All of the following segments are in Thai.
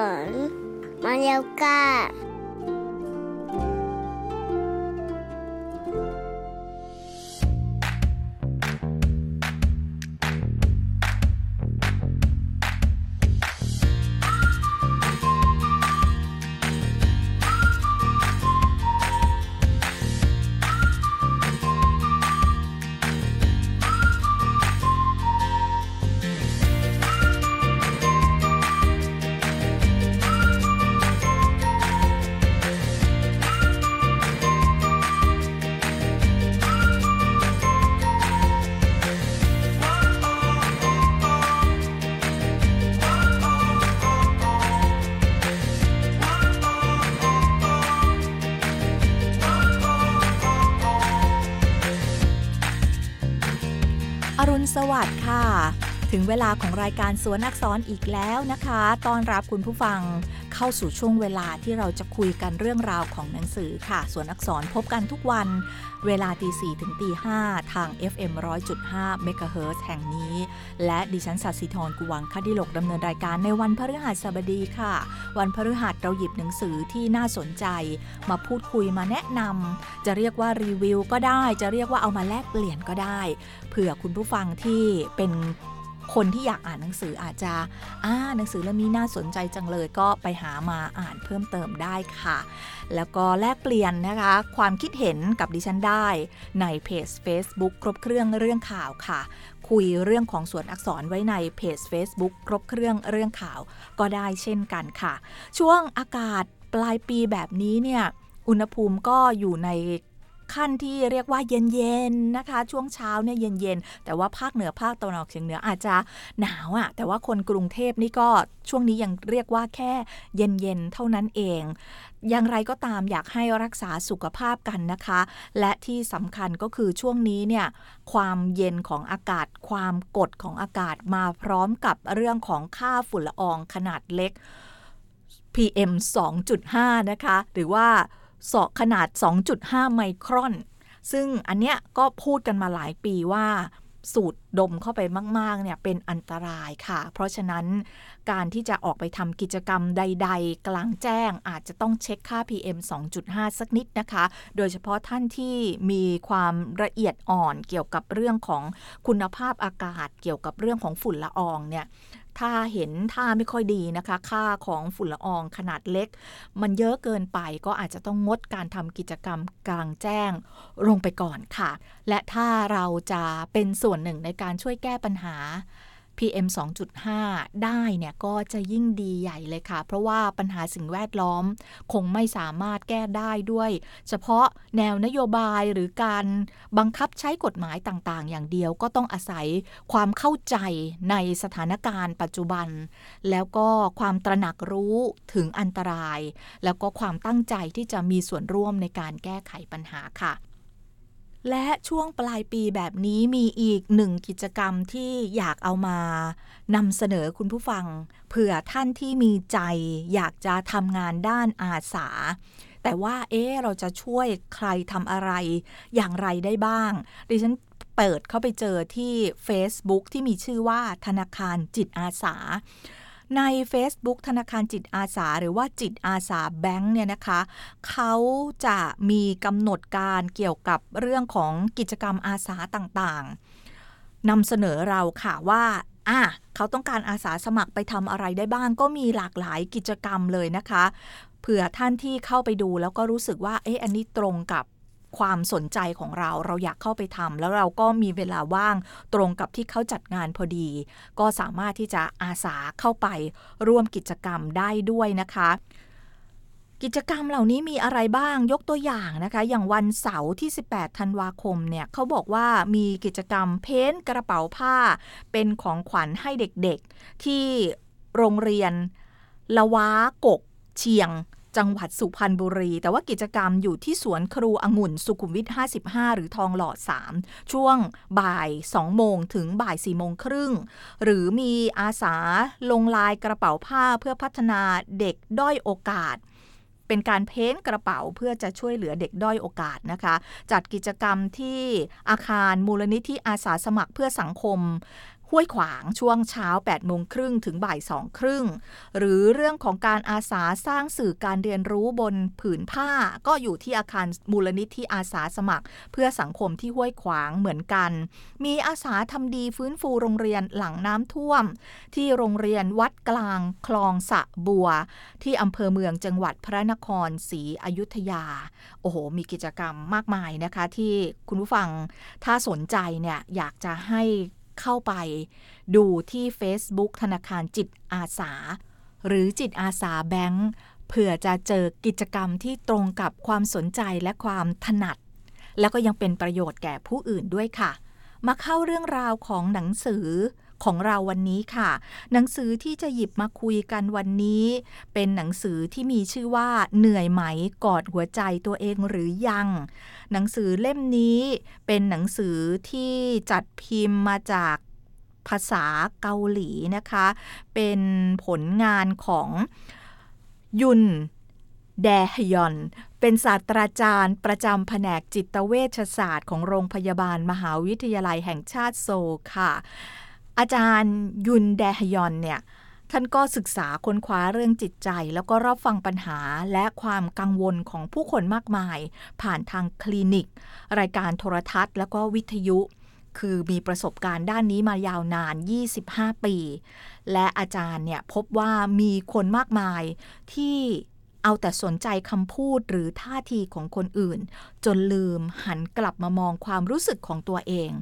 อา งเวลาของรายการสวนอักษรอีกแล้วนะคะ ต้อนรับคุณผู้ฟังเข้าสู่ช่วงเวลาที่เราจะคุยกันเรื่องราวของหนังสือค่ะ สวนอักษรพบกันทุกวัน เวลาตีสี่ถึงตีห้าทาง FM 100.5เมกะเฮิรตแห่งนี้ และดิฉันสัตสิธรกุวังคดิลกดำเนินรายการในวันพฤหัสบดีค่ะ วันพฤหัสเราหยิบหนังสือที่น่าสนใจ มาพูดคุยมาแนะนำจะเรียกว่ารีวิวก็ได้ จะเรียกว่าเอามาแลกเปลี่ยนก็ได้ เผื่อคุณผู้ฟังที่เป็น คนที่อยากอ่านหนังสืออาจจะอ่าหนังสือเล่มนี้น่าสนใจจังเลยก็ไปหามาอ่านเพิ่มเติมได้ค่ะ แล้วก็แลกเปลี่ยนนะคะ ความคิดเห็นกับดิฉันได้ในเพจ Facebook ครบเครื่องเรื่องข่าวค่ะ คุยเรื่องของสวนอักษรไว้ในเพจ Facebook ครบเครื่องเรื่องข่าว ก็ได้เช่นกันค่ะ ช่วงอากาศปลายปีแบบนี้เนี่ยอุณหภูมิก็อยู่ใน ขั้นที่เรียกว่าเย็นๆนะคะ ช่วงเช้าเนี่ยเย็นๆแต่ว่าภาคเหนือภาคตะวันออกเฉียงเหนืออาจจะหนาวอะ่ะแต่ว่าคนกรุงเทพนี่ก็ช่วงนี้ยังเรียกว่าแค่เย็นๆเท่านั้นเอง อย่างไรก็ตามอยากให้รักษาสุขภาพกันนะคะ และที่สำคัญก็คือช่วงนี้เนี่ยความเย็นของอากาศ ความกดของอากาศมาพร้อมกับเรื่องของค่าฝุ่นละอองขนาดเล็ก PM 2.5 นะคะ หรือว่า สอขนาด 2.5 ไมครอน ซึ่งอันเนี้ยก็พูดกันมาหลายปีว่า สูดดมเข้าไปมาก ๆ เนี่ยเป็นอันตรายค่ะ เพราะฉะนั้นการที่จะออกไปทำกิจกรรมใด ๆ กลางแจ้งอาจจะต้องเช็คค่า PM 2.5 สักนิดนะคะ โดยเฉพาะท่านที่มีความละเอียดอ่อนเกี่ยวกับเรื่องของคุณภาพอากาศ เกี่ยวกับเรื่องของฝุ่นละอองเนี่ย ถ้าเห็นท่าไม่ค่อยดีนะคะ ค่าของฝุ่นละอองขนาดเล็ก มันเยอะเกินไปก็อาจจะต้องงดการทำกิจกรรมกลางแจ้งลงไปก่อนค่ะ และถ้าเราจะเป็นส่วนหนึ่งในการช่วยแก้ปัญหา PM 2.5 ได้เนี่ยก็จะยิ่งดีใหญ่เลยค่ะ เพราะว่าปัญหาสิ่งแวดล้อมคงไม่สามารถแก้ได้ด้วย เฉพาะแนวนโยบายหรือการบังคับใช้กฎหมายต่างๆ อย่างเดียวก็ต้องอาศัยความเข้าใจในสถานการณ์ปัจจุบัน แล้วก็ความตระหนักรู้ถึงอันตราย แล้วก็ความตั้งใจที่จะมีส่วนร่วมในการแก้ไขปัญหาค่ะ และช่วงปลายปีแบบนี้มีอีกหนึ่งกิจกรรมที่อยากเอามานำเสนอคุณผู้ฟัง เผื่อท่านที่มีใจ อยากจะทำงานด้านอาสา แต่ว่าเอ๊ะเราจะช่วยใครทำอะไร อย่างไรได้บ้าง ดิฉันเปิดเข้าไปเจอที่ Facebook ที่มีชื่อว่าธนาคารจิตอาสา ใน Facebook ธนาคารจิตอาสา หรือว่าจิตอาสาแบงค์เนี่ยนะคะเขาจะมีกำหนดการเกี่ยวกับเรื่องของกิจกรรมอาสาต่างๆนำเสนอเราค่ะว่าอะเขาต้องการอาสาสมัครไปทำอะไรได้บ้าง ก็มีหลากหลายกิจกรรมเลยนะคะเผื่อท่านที่เข้าไปดูแล้วก็รู้สึกว่าเอ๊ะอันนี้ตรงกับ ความสนใจของเราเราอยากเข้าไปทำแล้วเราก็มีเวลาว่างตรงกับที่เขาจัดงานพอดี ก็สามารถที่จะอาสาเข้าไปร่วมกิจกรรมได้ด้วยนะคะกิจกรรมเหล่านี้มีอะไรบ้างยกตัวอย่างนะคะ อย่างวันเสาร์ที่ 18 ธันวาคมเนี่ยเขาบอกว่ามีกิจกรรมเพ้นกระเป๋าผ้า เป็นของขวัญให้เด็กๆ ที่โรงเรียนละว้ากกเชียง จังหวัดสุพรรณบุรี แต่ว่ากิจกรรมอยู่ที่สวนครูองุ่น สุขุมวิท 55 หรือทองหล่อ 3 ช่วงบ่าย 2 โมงถึงบ่าย 4 โมงครึ่ง หรือมีอาสาลงลายกระเป๋าผ้าเพื่อพัฒนาเด็กด้อยโอกาสเป็นการเพ้นกระเป๋าเพื่อจะช่วยเหลือเด็กด้อยโอกาสนะคะ จัดกิจกรรมที่อาคารมูลนิธิอาสาสมัครเพื่อสังคม ห้วยขวางช่วงเช้า8โมงครึ่งถึงบ่าย2ครึ่งหรือเรื่องของการอาสาสร้างสื่อการเรียนรู้บนผืนผ้า ก็อยู่ที่อาคารมูลนิธิอาสาสมัคร เพื่อสังคมที่ห้วยขวางเหมือนกัน มีอาสาทำดีฟื้นฟูโรงเรียนหลังน้ำท่วม ที่โรงเรียนวัดกลางคลองสะบัว ที่อำเภอเมืองจังหวัดพระนครศรีอยุธยา โอ้โห มีกิจกรรมมากมายนะคะ ที่คุณผู้ฟังถ้าสนใจเนี่ยอยากจะให้ เข้าไป ดูที่ Facebook ธนาคารจิตอาสา หรือจิตอาสาแบงค์เผื่อจะเจอกิจกรรมที่ตรงกับความสนใจและความถนัด แล้วก็ยังเป็นประโยชน์แก่ผู้อื่นด้วยค่ะ มาเข้าเรื่องราวของหนังสือ ของเราวันนี้ค่ะ หนังสือที่จะหยิบมาคุยกันวันนี้ เป็นหนังสือที่มีชื่อว่าเหนื่อยไหมกอดหัวใจตัวเองหรือยัง หนังสือเล่มนี้เป็นหนังสือที่จัดพิมพ์มาจากภาษาเกาหลีนะคะ เป็นผลงานของยุนแดฮยอน เป็นศาสตราจารย์ประจำแผนกจิตเวชศาสตร์ของโรงพยาบาลมหาวิทยาลัยแห่งชาติโซลค่ะ อาจารย์ยุนแดฮยอนเนี่ยท่านก็ศึกษาค้นคว้าเรื่องจิตใจ แล้วก็รับฟังปัญหาและความกังวลของผู้คนมากมาย ผ่านทางคลินิก รายการโทรทัศน์ แล้วก็วิทยุ คือมีประสบการณ์ด้านนี้มายาวนาน 25 ปี และอาจารย์เนี่ยพบว่ามีคนมากมายที่เอาแต่สนใจคำพูดหรือท่าทีของคนอื่น จนลืมหันกลับมามองความรู้สึกของตัวเอง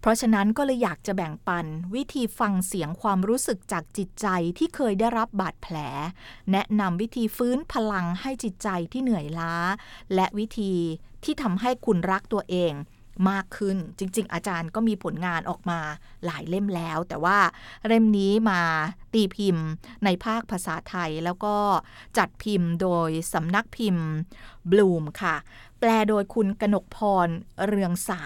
เพราะฉะนั้นก็เลยอยากจะแบ่งปัน วิธีฟังเสียงความรู้สึกจากจิตใจที่เคยได้รับบาดแผล แนะนำวิธีฟื้นพลังให้จิตใจที่เหนื่อยล้า และวิธีที่ทำให้คุณรักตัวเองมากขึ้นจริง ๆ อาจารย์ก็มีผลงานออกมาหลายเล่มแล้ว แต่ว่าเล่มนี้มาตีพิมพ์ในภาคภาษาไทย แล้วก็จัดพิมพ์โดยสำนักพิมพ์บลูมค่ะ แปลโดยคุณกนกพรเรืองสา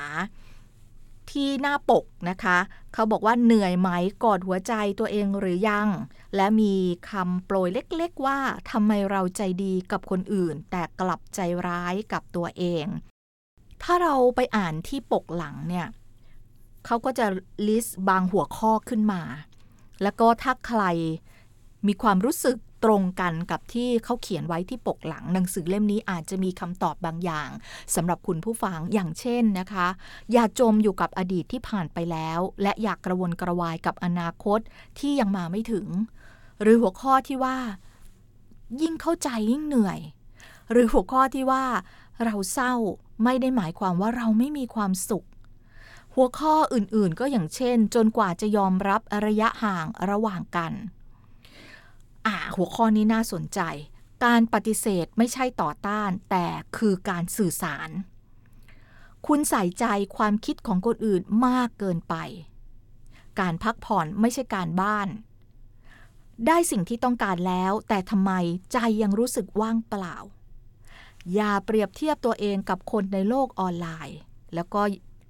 ที่หน้าปกนะคะ เขาบอกว่าเหนื่อยไหมกอดหัวใจตัวเองหรือยัง และมีคำโปรยเล็กๆว่าทำไมเราใจดีกับคนอื่น แต่กลับใจร้ายกับตัวเอง ถ้าเราไปอ่านที่ปกหลังเนี่ยเขาก็จะลิสต์บางหัวข้อขึ้นมา แล้วก็ถ้าใครมีความรู้สึก ตรงกันกับที่เขาเขียนไว้ที่ปกหลังหนังสือเล่มนี้อาจจะมีคำตอบบางอย่างสำหรับคุณผู้ฟังอย่างเช่นนะคะ อย่าจมอยู่กับอดีตที่ผ่านไปแล้ว และอยากกระวนกระวายกับอนาคตที่ยังมาไม่ถึง หรือหัวข้อที่ว่า ยิ่งเข้าใจยิ่งเหนื่อย หรือหัวข้อที่ว่า เราเศร้าไม่ได้หมายความว่าเราไม่มีความสุขหัวข้ออื่นๆ ก็อย่างเช่น จนกว่าจะยอมรับระยะห่างระหว่างกัน อ่าหัวข้อนี้น่าสนใจ การปฏิเสธไม่ใช่ต่อต้าน แต่คือการสื่อสาร คุณใส่ใจความคิดของคนอื่นมากเกินไป การพักผ่อนไม่ใช่การบ้าน ได้สิ่งที่ต้องการแล้ว แต่ทำไมใจยังรู้สึกว่างเปล่า อย่าเปรียบเทียบตัวเองกับคนในโลกออนไลน์ แล้วก็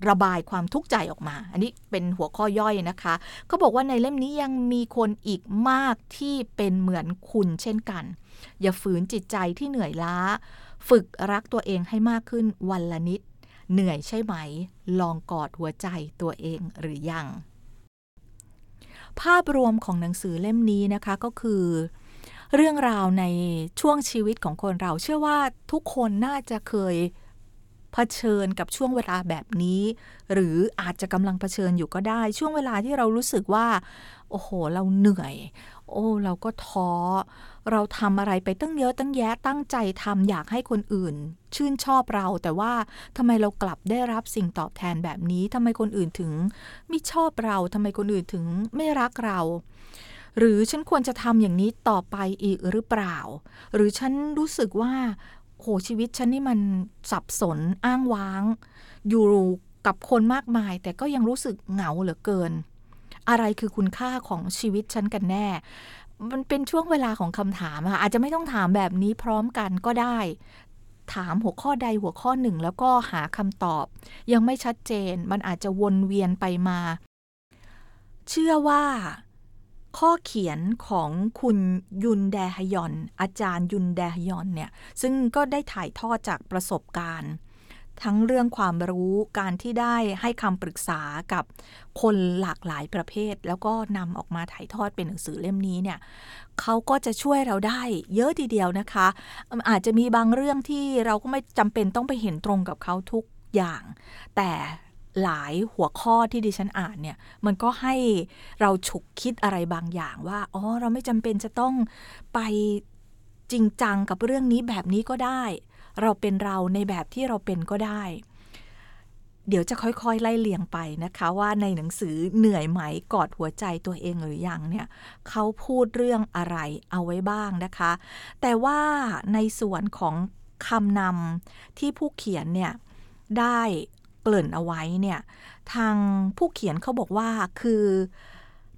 ระบายความทุกข์ใจออกมา อันนี้เป็นหัวข้อย่อยนะคะเขาบอกว่าในเล่มนี้ยังมีคนอีกมากที่เป็นเหมือนคุณเช่นกัน อย่าฝืนจิตใจที่เหนื่อยล้า ฝึกรักตัวเองให้มากขึ้นวันละนิด เหนื่อยใช่ไหม ลองกอดหัวใจตัวเองหรือยัง ภาพรวมของหนังสือเล่มนี้นะคะก็คือเรื่องราวในช่วงชีวิตของคนเราเชื่อว่าทุกคนน่าจะเคย เผชิญกับช่วงเวลาแบบนี้ หรืออาจจะกำลังเผชิญอยู่ก็ได้ ช่วงเวลาที่เรารู้สึกว่า โอ้โห เราเหนื่อย โอ้ เราก็ท้อ เราทำอะไรไปตั้งเยอะตั้งแยะตั้งใจทำอยากให้คนอื่น ชื่นชอบเรา แต่ว่าทำไมเรากลับได้รับสิ่งตอบแทนแบบนี้ทำไมคนอื่นถึง ไม่ชอบเราทำไมคนอื่นถึงไม่รักเราหรือฉันควรจะทำอย่างนี้ต่อไปอีกหรือเปล่า หรือฉันรู้สึกว่า โหชีวิตฉันนี่มันสับสนอ้างว้าง อยู่กับคนมากมาย แต่ก็ยังรู้สึกเหงาเหลือเกิน อะไรคือคุณค่าของชีวิตฉันกันแน่ มันเป็นช่วงเวลาของคำถามอะอาจจะไม่ต้องถามแบบนี้พร้อมกันก็ได้ ถามหัวข้อใดหัวข้อหนึ่ง แล้วก็หาคำตอบ ยังไม่ชัดเจน มันอาจจะวนเวียนไปมา เชื่อว่า ข้อเขียนของคุณยุนแดฮยอน อาจารย์ยุนแดฮยอนเนี่ยซึ่งก็ได้ถ่ายทอดจากประสบการณ์ ทั้งเรื่องความรู้การที่ได้ให้คำปรึกษากับคนหลากหลายประเภท แล้วก็นำออกมาถ่ายทอดเป็นหนังสือเล่มนี้เนี่ยเขาก็จะช่วยเราได้เยอะทีเดียวนะคะ อาจจะมีบางเรื่องที่เราก็ไม่จำเป็นต้องไปเห็นตรงกับเขาทุกอย่าง แต่ หลายหัวข้อที่ดิฉันอ่านเนี่ยมันก็ให้เราฉุกคิดอะไรบางอย่างว่าอ๋อเราไม่จำเป็นจะต้องไปจริงจังกับเรื่องนี้แบบนี้ก็ได้ เราเป็นเราในแบบที่เราเป็นก็ได้ เดี๋ยวจะค่อยๆ ไล่เลียงไปนะคะว่าในหนังสือเหนื่อยไหมกอดหัวใจตัวเองหรือยังเนี่ยเขาพูดเรื่องอะไรเอาไว้บ้างนะคะ แต่ว่าในส่วนของคำนำที่ผู้เขียนเนี่ยได้ เกริ่นเอาไว้เนี่ยทางผู้เขียนเขาบอกว่าคือ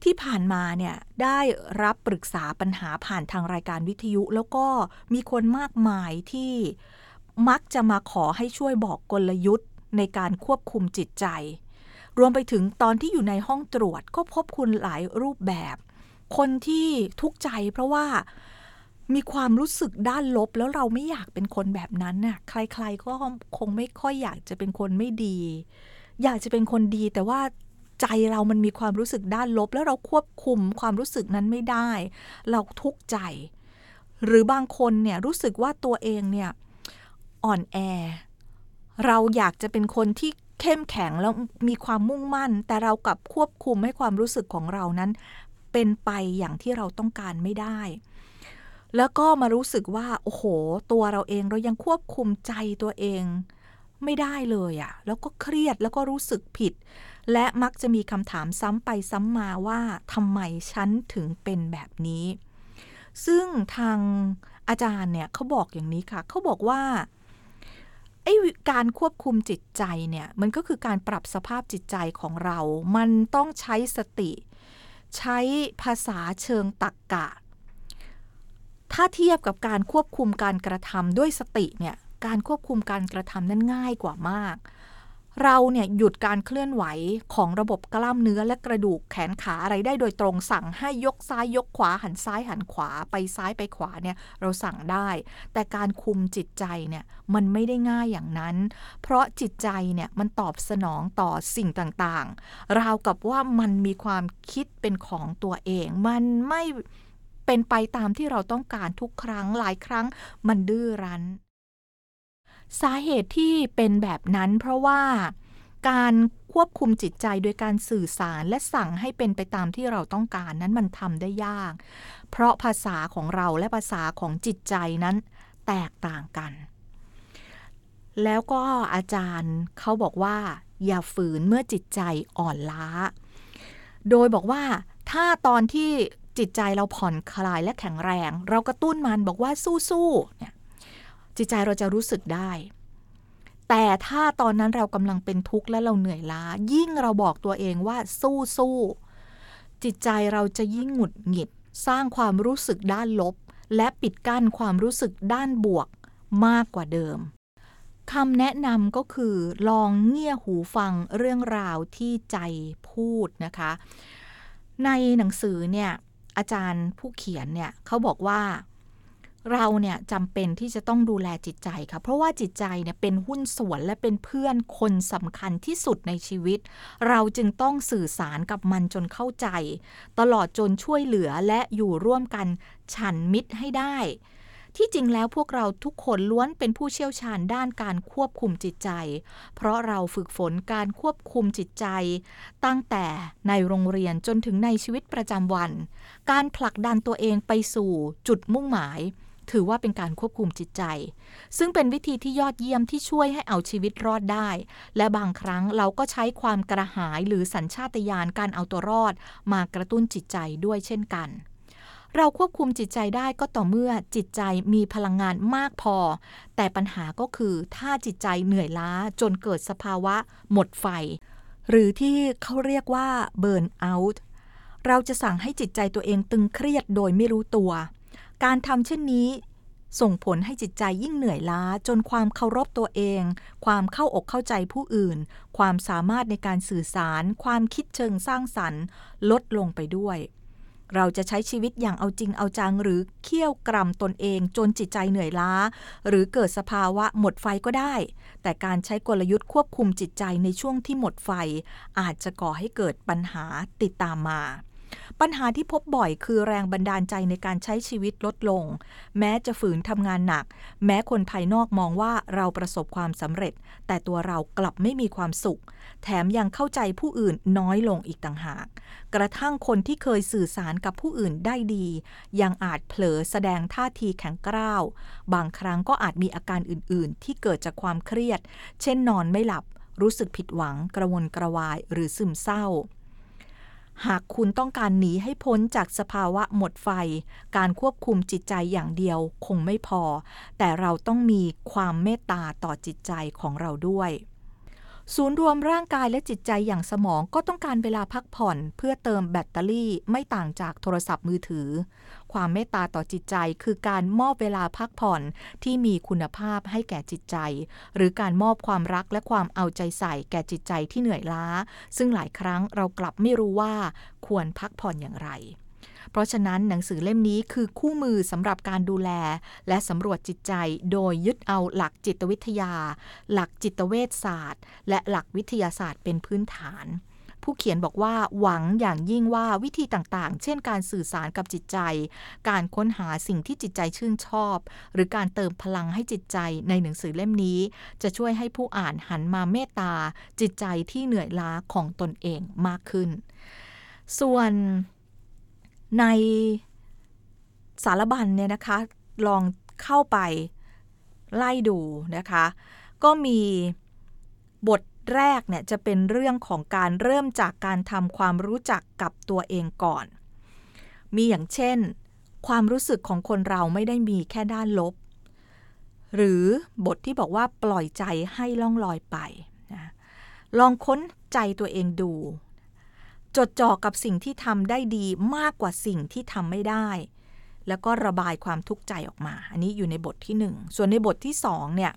ที่ผ่านมาเนี่ยได้รับปรึกษาปัญหาผ่านทางรายการวิทยุ แล้วก็มีคนมากมายที่มักจะมาขอให้ช่วยบอกกลยุทธ์ในการควบคุมจิตใจ รวมไปถึงตอนที่อยู่ในห้องตรวจก็พบคุณหลายรูปแบบ คนที่ทุกข์ใจเพราะว่า มีความรู้สึกด้านลบ แล้วเราไม่อยากเป็นคนแบบนั้นน่ะ ใครๆก็คงไม่ค่อยอยากจะเป็นคนไม่ดี อยากจะเป็นคนดีแต่ว่าใจเรามันมีความรู้สึกด้านลบ แล้วเราควบคุมความรู้สึกนั้นไม่ได้ เราทุกข์ใจ หรือบางคนเนี่ยรู้สึกว่าตัวเองเนี่ยอ่อนแอ เราอยากจะเป็นคนที่เข้มแข็งแล้วมีความมุ่งมั่น แต่เรากลับควบคุมให้ความรู้สึกของเรานั้น เป็นไปอย่างที่เราต้องการไม่ได้ แล้วก็มารู้สึกว่า โอ้โห ตัวเราเองเรายังควบคุมใจตัวเองไม่ได้เลยอะแล้วก็เครียดแล้วก็รู้สึกผิด และมักจะมีคำถามซ้ำไปซ้ำมาว่าทำไมฉันถึงเป็นแบบนี้ ซึ่งทางอาจารย์เนี่ยเขาบอกอย่างนี้ค่ะ เขาบอกว่าไอ้การควบคุมจิตใจเนี่ยมันก็คือการปรับสภาพจิตใจของเรา มันต้องใช้สติ ใช้ภาษาเชิงตรรกกะ ถ้าเทียบกับการควบคุมการกระทำด้วยสติเนี่ยการควบคุมการกระทำนั้นง่ายกว่ามาก เราเนี่ยหยุดการเคลื่อนไหวของระบบกล้ามเนื้อและกระดูกแขนขาอะไรได้โดยตรงสั่งให้ยกซ้ายยกขวาหันซ้ายหันขวาไปซ้ายไปขวาเนี่ยเราสั่งได้ แต่การคุมจิตใจเนี่ยมันไม่ได้ง่ายอย่างนั้น เพราะจิตใจเนี่ยมันตอบสนองต่อสิ่งต่างๆ ราวกับว่ามันมีความคิดเป็นของตัวเองมันไม่ เป็นไปตามที่เราต้องการทุกครั้งหลายครั้งมันดื้อรั้น สาเหตุที่เป็นแบบนั้นเพราะว่าการควบคุมจิตใจโดยการสื่อสารและสั่งให้เป็นไปตามที่เราต้องการนั้นมันทำได้ยาก เพราะภาษาของเราและภาษาของจิตใจนั้นแตกต่างกัน แล้วก็อาจารย์เขาบอกว่า อย่าฝืนเมื่อจิตใจอ่อนล้า โดยบอกว่าถ้าตอนที่ จิตใจเราผ่อนคลายและแข็งแรง เรากระตุ้นมันบอกว่าสู้ๆเนี่ยจิตใจเราจะรู้สึกได้ แต่ถ้าตอนนั้นเรากำลังเป็นทุกข์และเราเหนื่อยล้า ยิ่งเราบอกตัวเองว่าสู้สู้จิตใจเราจะยิ่งหงุดหงิด สร้างความรู้สึกด้านลบ และปิดกั้นความรู้สึกด้านบวกมากกว่าเดิมคำแนะนำก็คือลองเงี่ยหูฟังเรื่องราวที่ใจพูดนะคะ ในหนังสือเนี่ย อาจารย์ผู้เขียนเนี่ยเขาบอกว่าเราเนี่ยจำเป็นที่จะต้องดูแลจิตใจค่ะ เพราะว่าจิตใจเนี่ยเป็นหุ้นส่วนและเป็นเพื่อนคนสำคัญที่สุดในชีวิต เราจึงต้องสื่อสารกับมันจนเข้าใจ ตลอดจนช่วยเหลือและอยู่ร่วมกันฉันมิตรให้ได้ ที่จริงแล้วพวกเราทุกคนล้วนเป็นผู้เชี่ยวชาญด้านการควบคุมจิตใจ เพราะเราฝึกฝนการควบคุมจิตใจ ตั้งแต่ในโรงเรียนจนถึงในชีวิตประจำวัน การผลักดันตัวเองไปสู่จุดมุ่งหมาย ถือว่าเป็นการควบคุมจิตใจ ซึ่งเป็นวิธีที่ยอดเยี่ยมที่ช่วยให้เอาชีวิตรอดได้ และบางครั้งเราก็ใช้ความกระหายหรือสัญชาตญาณการเอาตัวรอด มากระตุ้นจิตใจด้วยเช่นกัน เราควบคุมจิตใจได้ก็ต่อเมื่อจิตใจมีพลังงานมากพอ แต่ปัญหาก็คือถ้าจิตใจเหนื่อยล้าจนเกิดสภาวะหมดไฟ หรือที่เขาเรียกว่าเบิร์นเอาท์เราจะสั่งให้จิตใจตัวเองตึงเครียดโดยไม่รู้ตัว การทำเช่นนี้ส่งผลให้จิตใจยิ่งเหนื่อยล้าจนความเคารพตัวเอง ความเข้าอกเข้าใจผู้อื่น ความสามารถในการสื่อสาร ความคิดเชิงสร้างสรรค์ ลดลงไปด้วย เราจะใช้ชีวิตอย่างเอาจริงเอาจัง หรือเคี่ยวกรำตนเองจนจิตใจเหนื่อยล้า หรือเกิดสภาวะหมดไฟก็ได้ แต่การใช้กลยุทธ์ควบคุมจิตใจในช่วงที่หมดไฟ อาจจะก่อให้เกิดปัญหาติดตามมาปัญหาที่พบบ่อยคือแรงบันดาลใจในการใช้ชีวิตลดลง แม้จะฝืนทำงานหนัก แม้คนภายนอกมองว่าเราประสบความสำเร็จ แต่ตัวเรากลับไม่มีความสุข แถมยังเข้าใจผู้อื่นน้อยลงอีกต่างหาก กระทั่งคนที่เคยสื่อสารกับผู้อื่นได้ดี ยังอาจเผลอแสดงท่าทีแข็งกร้าว บางครั้งก็อาจมีอาการอื่นๆ ที่เกิดจากความเครียด เช่นนอนไม่หลับ รู้สึกผิดหวัง กระวนกระวายหรือซึมเศร้าหากคุณต้องการหนีให้พ้นจากสภาวะหมดไฟ การควบคุมจิตใจอย่างเดียวคงไม่พอ แต่เราต้องมีความเมตตาต่อจิตใจของเราด้วย ศูนย์รวมร่างกายและจิตใจอย่างสมองก็ต้องการเวลาพักผ่อน เพื่อเติมแบตเตอรี่ไม่ต่างจากโทรศัพท์มือถือ ความเมตตาต่อจิตใจคือการมอบเวลาพักผ่อนที่มีคุณภาพให้แก่จิตใจ หรือการมอบความรักและความเอาใจใส่แก่จิตใจที่เหนื่อยล้า ซึ่งหลายครั้งเรากลับไม่รู้ว่าควรพักผ่อนอย่างไร เพราะฉะนั้นหนังสือเล่มนี้คือคู่มือสำหรับการดูแล และสำรวจจิตใจ โดยยึดเอาหลักจิตวิทยา หลักจิตเวชศาสตร์ และหลักวิทยาศาสตร์เป็นพื้นฐานผู้เขียนบอกว่าหวังอย่างยิ่งว่าวิธีต่างๆ เช่นการสื่อสารกับจิตใจ การค้นหาสิ่งที่จิตใจชื่นชอบ หรือการเติมพลังให้จิตใจในหนังสือเล่มนี้ จะช่วยให้ผู้อ่านหันมาเมตตา จิตใจที่เหนื่อยล้าของตนเองมากขึ้น ส่วน ในสารบัญเนี่ยนะคะลองเข้าไปไล่ดูนะคะ ก็มีบทแรกเนี่ยจะเป็นเรื่องของการเริ่มจากการทำความรู้จักกับตัวเองก่อน มีอย่างเช่น ความรู้สึกของคนเราไม่ได้มีแค่ด้านลบ หรือบทที่บอกว่าปล่อยใจให้ล่องลอยไปนะลองค้นใจตัวเองดู จดจ่อกับสิ่งที่ทำได้ดีมากกว่าสิ่งที่ทำไม่ได้ แล้วก็ระบายความทุกข์ใจออกมา อันนี้อยู่ในบทที่หนึ่งส่วนในบทที่สองเนี่ย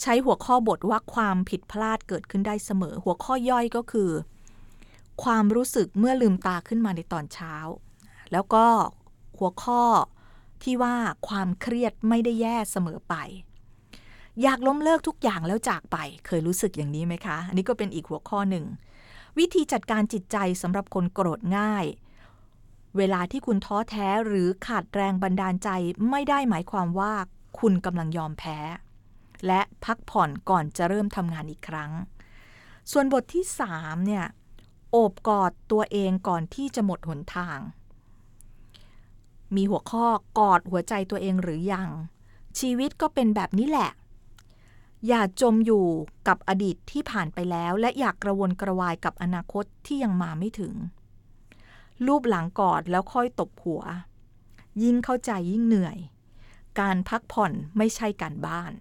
ใช้หัวข้อบทว่าความผิดพลาดเกิดขึ้นได้เสมอ หัวข้อย่อยก็คือ ความรู้สึกเมื่อลืมตาขึ้นมาในตอนเช้า แล้วก็หัวข้อที่ว่าความเครียดไม่ได้แย่เสมอไป อยากล้มเลิกทุกอย่างแล้วจากไป เคยรู้สึกอย่างนี้ไหมคะ อันนี้ก็เป็นอีกหัวข้อหนึ่ง วิธีจัดการจิตใจสำหรับคนโกรธง่าย เวลาที่คุณท้อแท้หรือขาดแรงบันดาลใจไม่ได้หมายความว่าคุณกำลังยอมแพ้ และพักผ่อนก่อนจะเริ่มทำงานอีกครั้ง ส่วนบทที่3เนี่ยโอบกอดตัวเองก่อนที่จะหมดหนทาง มีหัวข้อกอดหัวใจตัวเองหรือยัง ชีวิตก็เป็นแบบนี้แหละ อย่าจมอยู่กับอดีตที่ผ่านไปแล้ว และอยากกระวนกระวายกับอนาคตที่ยังมาไม่ถึง รูปหลังกอดแล้วค่อยตบหัว ยิ่งเข้าใจยิ่งเหนื่อย การพักผ่อนไม่ใช่การบ้าน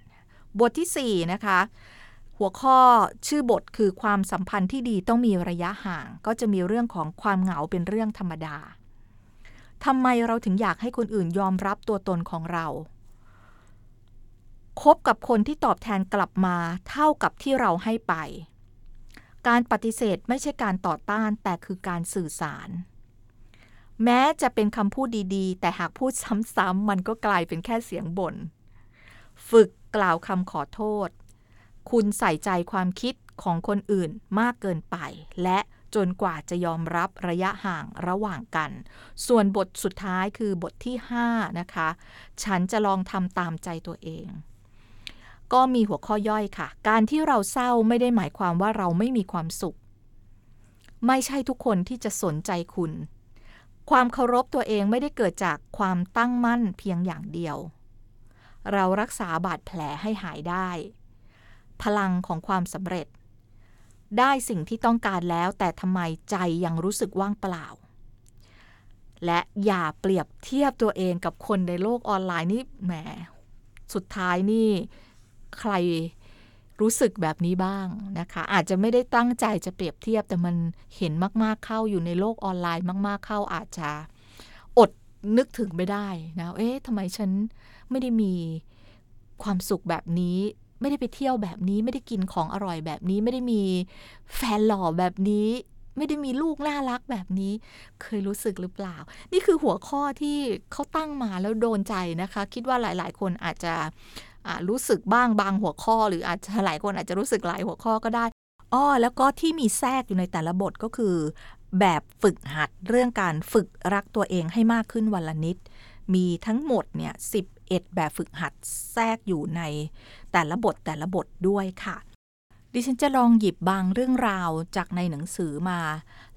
บทที่ 4 นะคะ หัวข้อชื่อบทคือความสัมพันธ์ที่ดีต้องมีระยะห่าง ก็จะมีเรื่องของความเหงาเป็นเรื่องธรรมดาทำไมเราถึงอยากให้คนอื่นยอมรับตัวตนของเรา คบกับคนที่ตอบแทนกลับมาเท่ากับที่เราให้ไป การปฏิเสธไม่ใช่การต่อต้านแต่คือการสื่อสาร แม้จะเป็นคำพูดดีๆ แต่หากพูดซ้ำๆมันก็กลายเป็นแค่เสียงบน่น ฝึกกล่าวคำขอโทษ คุณใส่ใจความคิดของคนอื่นมากเกินไป และจนกว่าจะยอมรับระยะห่างระหว่างกัน ส่วนบทสุดท้ายคือบทที่ 5 นะคะ ฉันจะลองทำตามใจตัวเอง ก็มีหัวข้อย่อยค่ะ การที่เราเศร้าไม่ได้หมายความว่าเราไม่มีความสุข ไม่ใช่ทุกคนที่จะสนใจคุณ ความเคารพตัวเองไม่ได้เกิดจากความตั้งมั่นเพียงอย่างเดียว เรารักษาบาดแผลให้หายได้ พลังของความสำเร็จ ได้สิ่งที่ต้องการแล้ว แต่ทำไมใจยังรู้สึกว่างเปล่าและอย่าเปรียบเทียบตัวเองกับคนในโลกออนไลน์นี่แหม สุดท้ายนี่ ใครรู้สึกแบบนี้บ้างนะคะ อาจจะไม่ได้ตั้งใจจะเปรียบเทียบแต่มันเห็นมากๆเข้าอยู่ในโลกออนไลน์มาก ๆเข้าอาจจะอดนึกถึงไม่ได้นะเอ๊ะทำไมฉันไม่ได้มีความสุขแบบนี้ ไม่ได้ไปเที่ยวแบบนี้ ไม่ได้กินของอร่อยแบบนี้ ไม่ได้มีแฟนหล่อแบบนี้ ไม่ได้มีลูกน่ารักแบบนี้ เคยรู้สึกหรือเปล่า นี่คือหัวข้อที่เขาตั้งมาแล้วโดนใจนะคะ คิดว่าหลาย ๆ คนอาจจะ รู้สึกบ้างบางหัวข้อ หรืออาจจะหลายคนอาจจะรู้สึกหลายหัวข้อก็ได้อ้อแล้วก็ที่มีแทรกอยู่ในแต่ละบทก็คือ แบบฝึกหัดเรื่องการฝึกรักตัวเองให้มากขึ้นวันละนิด มีทั้งหมดเนี่ย11 แบบฝึกหัดแทรกอยู่ในแต่ละบทแต่ละบทด้วยค่ะ ดิฉันจะลองหยิบบางเรื่องราวจากในหนังสือมา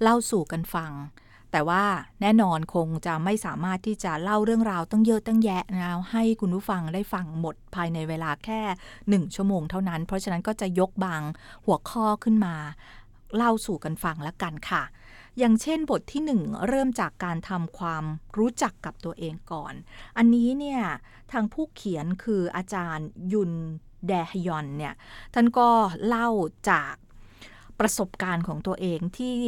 เล่าสู่กันฟัง แต่ว่าแน่นอนคงจะไม่สามารถที่จะเล่าเรื่องราวตั้งเยอะตั้งแยะนะให้คุณผู้ฟังได้ฟังหมดภายในเวลาแค่หนึ่งชั่วโมงเท่านั้น เพราะฉะนั้นก็จะยกบางหัวข้อขึ้นมา เล่าสู่กันฟังแล้วกันค่ะ อย่างเช่นบทที่หนึ่งเริ่มจากการทำความรู้จักกับตัวเองก่อน อันนี้เนี่ยทางผู้เขียนคืออาจารย์ยุนแดฮยอนเนี่ยท่านก็เล่าจากประสบการณ์ของตัวเองที่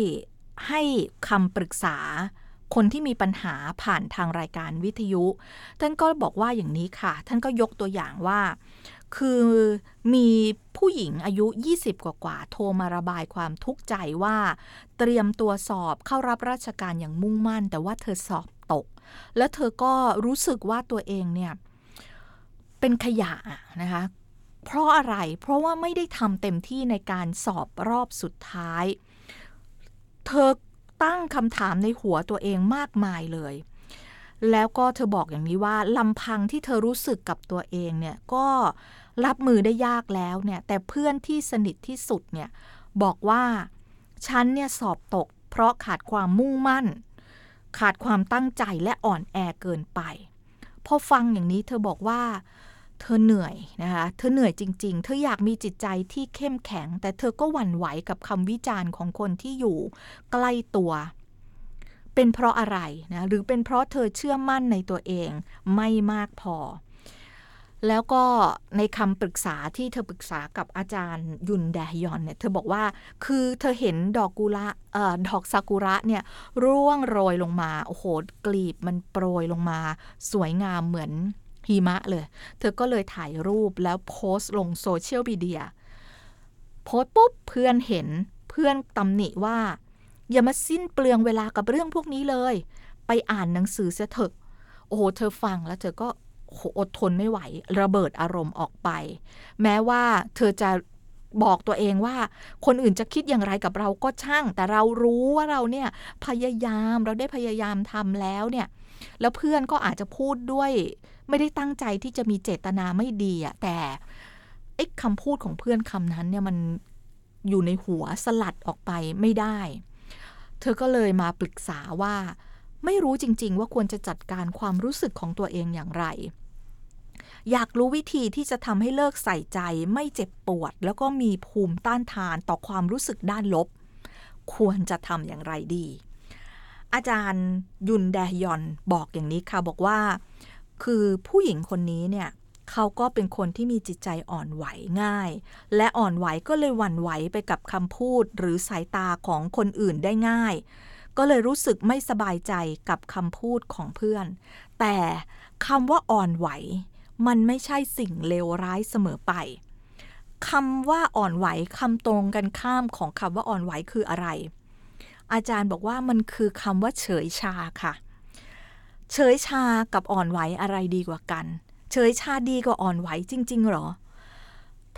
ให้คำปรึกษาคนที่มีปัญหาผ่านทางรายการวิทยุ ท่านก็บอกว่าอย่างนี้ค่ะ ท่านก็ยกตัวอย่างว่า คือมีผู้หญิงอายุ 20 กว่ากว่าโทรมาระบายความทุกข์ใจว่า เตรียมตัวสอบเข้ารับราชการอย่างมุ่งมั่น แต่ว่าเธอสอบตก แล้วเธอก็รู้สึกว่าตัวเองเนี่ย เป็นขยะนะคะเพราะอะไรเพราะว่าไม่ได้ทำเต็มที่ในการสอบรอบสุดท้าย เธอตั้งคำถามในหัวตัวเองมากมายเลย แล้วก็เธอบอกอย่างนี้ว่าลำพังที่เธอรู้สึกกับตัวเองเนี่ยก็รับมือได้ยากแล้วเนี่ยแต่เพื่อนที่สนิทที่สุดเนี่ยบอกว่าฉันเนี่ยสอบตก เพราะขาดความมุ่งมั่น ขาดความตั้งใจและอ่อนแอเกินไปพอฟังอย่างนี้เธอบอกว่า เธอเหนื่อยนะคะ เธอเหนื่อยจริง ๆ เธออยากมีจิตใจที่เข้มแข็ง แต่เธอก็หวั่นไหวกับคำวิจารณ์ของคนที่อยู่ใกล้ตัว เป็นเพราะอะไรนะ หรือเป็นเพราะเธอเชื่อมั่นในตัวเองไม่มากพอ แล้วก็ในคำปรึกษาที่เธอปรึกษากับอาจารย์ยุนแดฮยอนเนี่ย เธอบอกว่า คือเธอเห็นดอกกุระออดอกซากุระเนี่ยร่วงโรยลงมา โอ้โห กลีบมันโปรยลงมา สวยงามเหมือน หิมะเลย เธอก็เลยถ่ายรูปแล้วโพสต์ลงโซเชียลมีเดียโพสต์ปุ๊บเพื่อนเห็นเพื่อนตำหนิว่า อย่ามาสิ้นเปลืองเวลากับเรื่องพวกนี้เลย ไปอ่านหนังสือเสียเถอะโอ้โหเธอฟังแล้วเธอก็อดทนไม่ไหว ระเบิดอารมณ์ออกไป แม้ว่าเธอจะบอกตัวเองว่า คนอื่นจะคิดอย่างไรกับเราก็ช่าง แต่เรารู้ว่าเราเนี่ยพยายามเราได้พยายามทำแล้วเนี่ย แล้วเพื่อนก็อาจจะพูดด้วย ไม่ได้ตั้งใจที่จะมีเจตนาไม่ดีอะแต่ไอ้คำพูดของเพื่อนคำนั้นเนี่ยมันอยู่ในหัวสลัดออกไปไม่ได้ เธอก็เลยมาปรึกษาว่า ไม่รู้จริง ๆ ว่าควรจะจัดการความรู้สึกของตัวเองอย่างไร อยากรู้วิธีที่จะทำให้เลิกใส่ใจไม่เจ็บปวด แล้วก็มีภูมิต้านทานต่อความรู้สึกด้านลบ ควรจะทำอย่างไรดี อาจารย์ยุนแดยอนบอกอย่างนี้ค่ะบอกว่า คือผู้หญิงคนนี้เนี่ยเขาก็เป็นคนที่มีจิตใจอ่อนไหวง่าย และอ่อนไหวก็เลยหวั่นไหวไปกับคำพูดหรือสายตาของคนอื่นได้ง่าย ก็เลยรู้สึกไม่สบายใจกับคำพูดของเพื่อน แต่คำว่าอ่อนไหว มันไม่ใช่สิ่งเลวร้ายเสมอไปคำว่าอ่อนไหวคำตรงกันข้ามของคำว่าอ่อนไหวคืออะไร อาจารย์บอกว่ามันคือคำว่าเฉยชาค่ะเเฉยชากับอ่อนไหวอะไรดีกว่ากัน เฉยชาดีกว่าอ่อนไหวจริง ๆ หรอ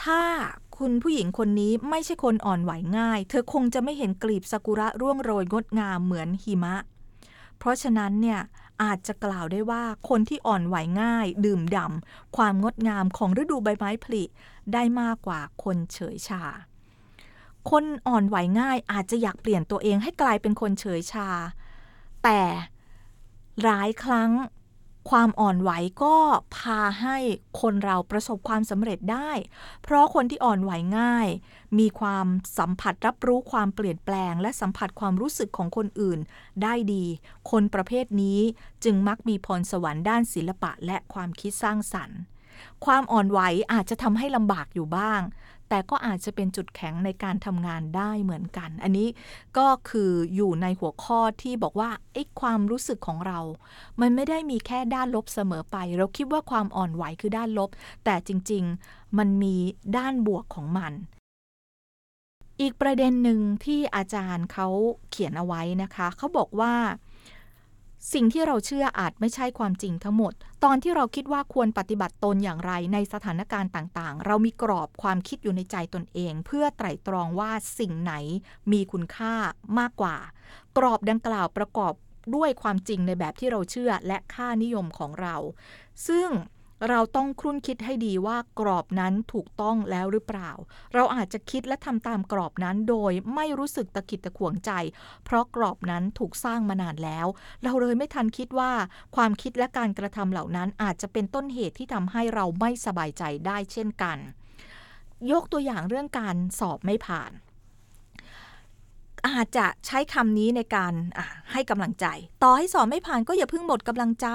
ถ้าคุณผู้หญิงคนนี้ไม่ใช่คนอ่อนไหวง่าย เธอคงจะไม่เห็นกลีบซากุระร่วงโรยงดงามเหมือนหิมะ เพราะฉะนั้นเนี่ยอาจจะกล่าวได้ว่าคนที่อ่อนไหวง่าย ดื่มด่ำความงดงามของฤดูใบไม้ผลิได้มากกว่าคนเฉยชา คนอ่อนไหวง่ายอาจจะอยากเปลี่ยนตัวเองให้กลายเป็นคนเฉยชา แต่ หลายครั้ง ความอ่อนไหวก็พาให้คนเราประสบความสำเร็จได้ เพราะคนที่อ่อนไหวง่าย มีความสัมผัสรับรู้ความเปลี่ยนแปลง และสัมผัสความรู้สึกของคนอื่น ได้ดี คนประเภทนี้จึงมักมีพรสวรรค์ด้านศิลปะและความคิดสร้างสรรค์ความอ่อนไหวอาจจะทำให้ลำบากอยู่บ้าง แต่ก็อาจจะเป็นจุดแข็งในการทำงานได้เหมือนกัน อันนี้ก็คืออยู่ในหัวข้อที่บอกว่าไอ้ความรู้สึกของเรา มันไม่ได้มีแค่ด้านลบเสมอไป เราคิดว่าความอ่อนไหวคือด้านลบ แต่จริง ๆ มันมีด้านบวกของมันอีกประเด็นหนึ่งที่อาจารย์เขาเขียนเอาไว้นะคะ เขาบอกว่า สิ่งที่เราเชื่ออาจไม่ใช่ความจริงทั้งหมด ตอนที่เราคิดว่าควรปฏิบัติตนอย่างไรในสถานการณ์ต่างๆ เรามีกรอบความคิดอยู่ในใจตนเอง เพื่อไตร่ตรองว่าสิ่งไหนมีคุณค่ามากกว่า กรอบดังกล่าวประกอบด้วยความจริงในแบบที่เราเชื่อและค่านิยมของเรา ซึ่ง เราต้องครุ่นคิดให้ดีว่ากรอบนั้นถูกต้องแล้วหรือเปล่า เราอาจจะคิดและทำตามกรอบนั้นโดยไม่รู้สึกตะกิดตะขวงใจ เพราะกรอบนั้นถูกสร้างมานานแล้ว เราเลยไม่ทันคิดว่า ความคิดและการกระทำเหล่านั้นอาจจะเป็นต้นเหตุที่ทำให้เราไม่สบายใจได้เช่นกัน ยกตัวอย่างเรื่องการสอบไม่ผ่าน อาจจะใช้คำนี้ในการให้กำลังใจ ต่อให้สอบไม่ผ่านก็อย่าเพิ่งหมดกำลังใจ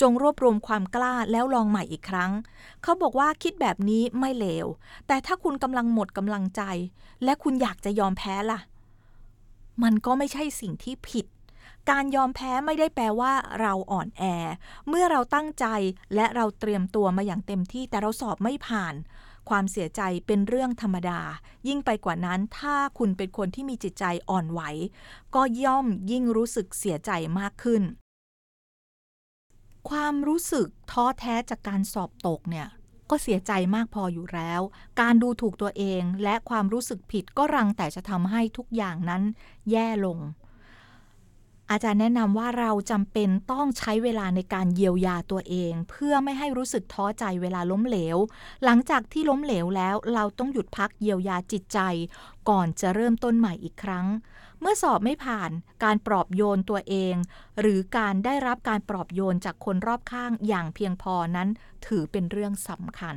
จงรวบรวมความกล้าแล้วลองใหม่อีกครั้ง เขาบอกว่าคิดแบบนี้ไม่เลว แต่ถ้าคุณกำลังหมดกำลังใจ และคุณอยากจะยอมแพ้ล่ะ มันก็ไม่ใช่สิ่งที่ผิด การยอมแพ้ไม่ได้แปลว่าเราอ่อนแอ เมื่อเราตั้งใจและเราเตรียมตัวมาอย่างเต็มที่แต่เราสอบไม่ผ่าน ความเสียใจเป็นเรื่องธรรมดา ยิ่งไปกว่านั้นถ้าคุณเป็นคนที่มีจิตใจอ่อนไหว ก็ย่อมยิ่งรู้สึกเสียใจมากขึ้น ความรู้สึกท้อแท้จากการสอบตกเนี่ยก็เสียใจมากพออยู่แล้ว การดูถูกตัวเองและความรู้สึกผิดก็รังแต่จะทำให้ทุกอย่างนั้นแย่ลง อาจารย์แนะนำว่าเราจำเป็นต้องใช้เวลาในการเยียวยาตัวเอง เพื่อไม่ให้รู้สึกท้อใจเวลาล้มเหลว หลังจากที่ล้มเหลวแล้ว เราต้องหยุดพักเยียวยาจิตใจ ก่อนจะเริ่มต้นใหม่อีกครั้ง เมื่อสอบไม่ผ่านการปลอบโยนตัวเอง หรือการได้รับการปลอบโยนจากคนรอบข้างอย่างเพียงพอนั้น ถือเป็นเรื่องสำคัญ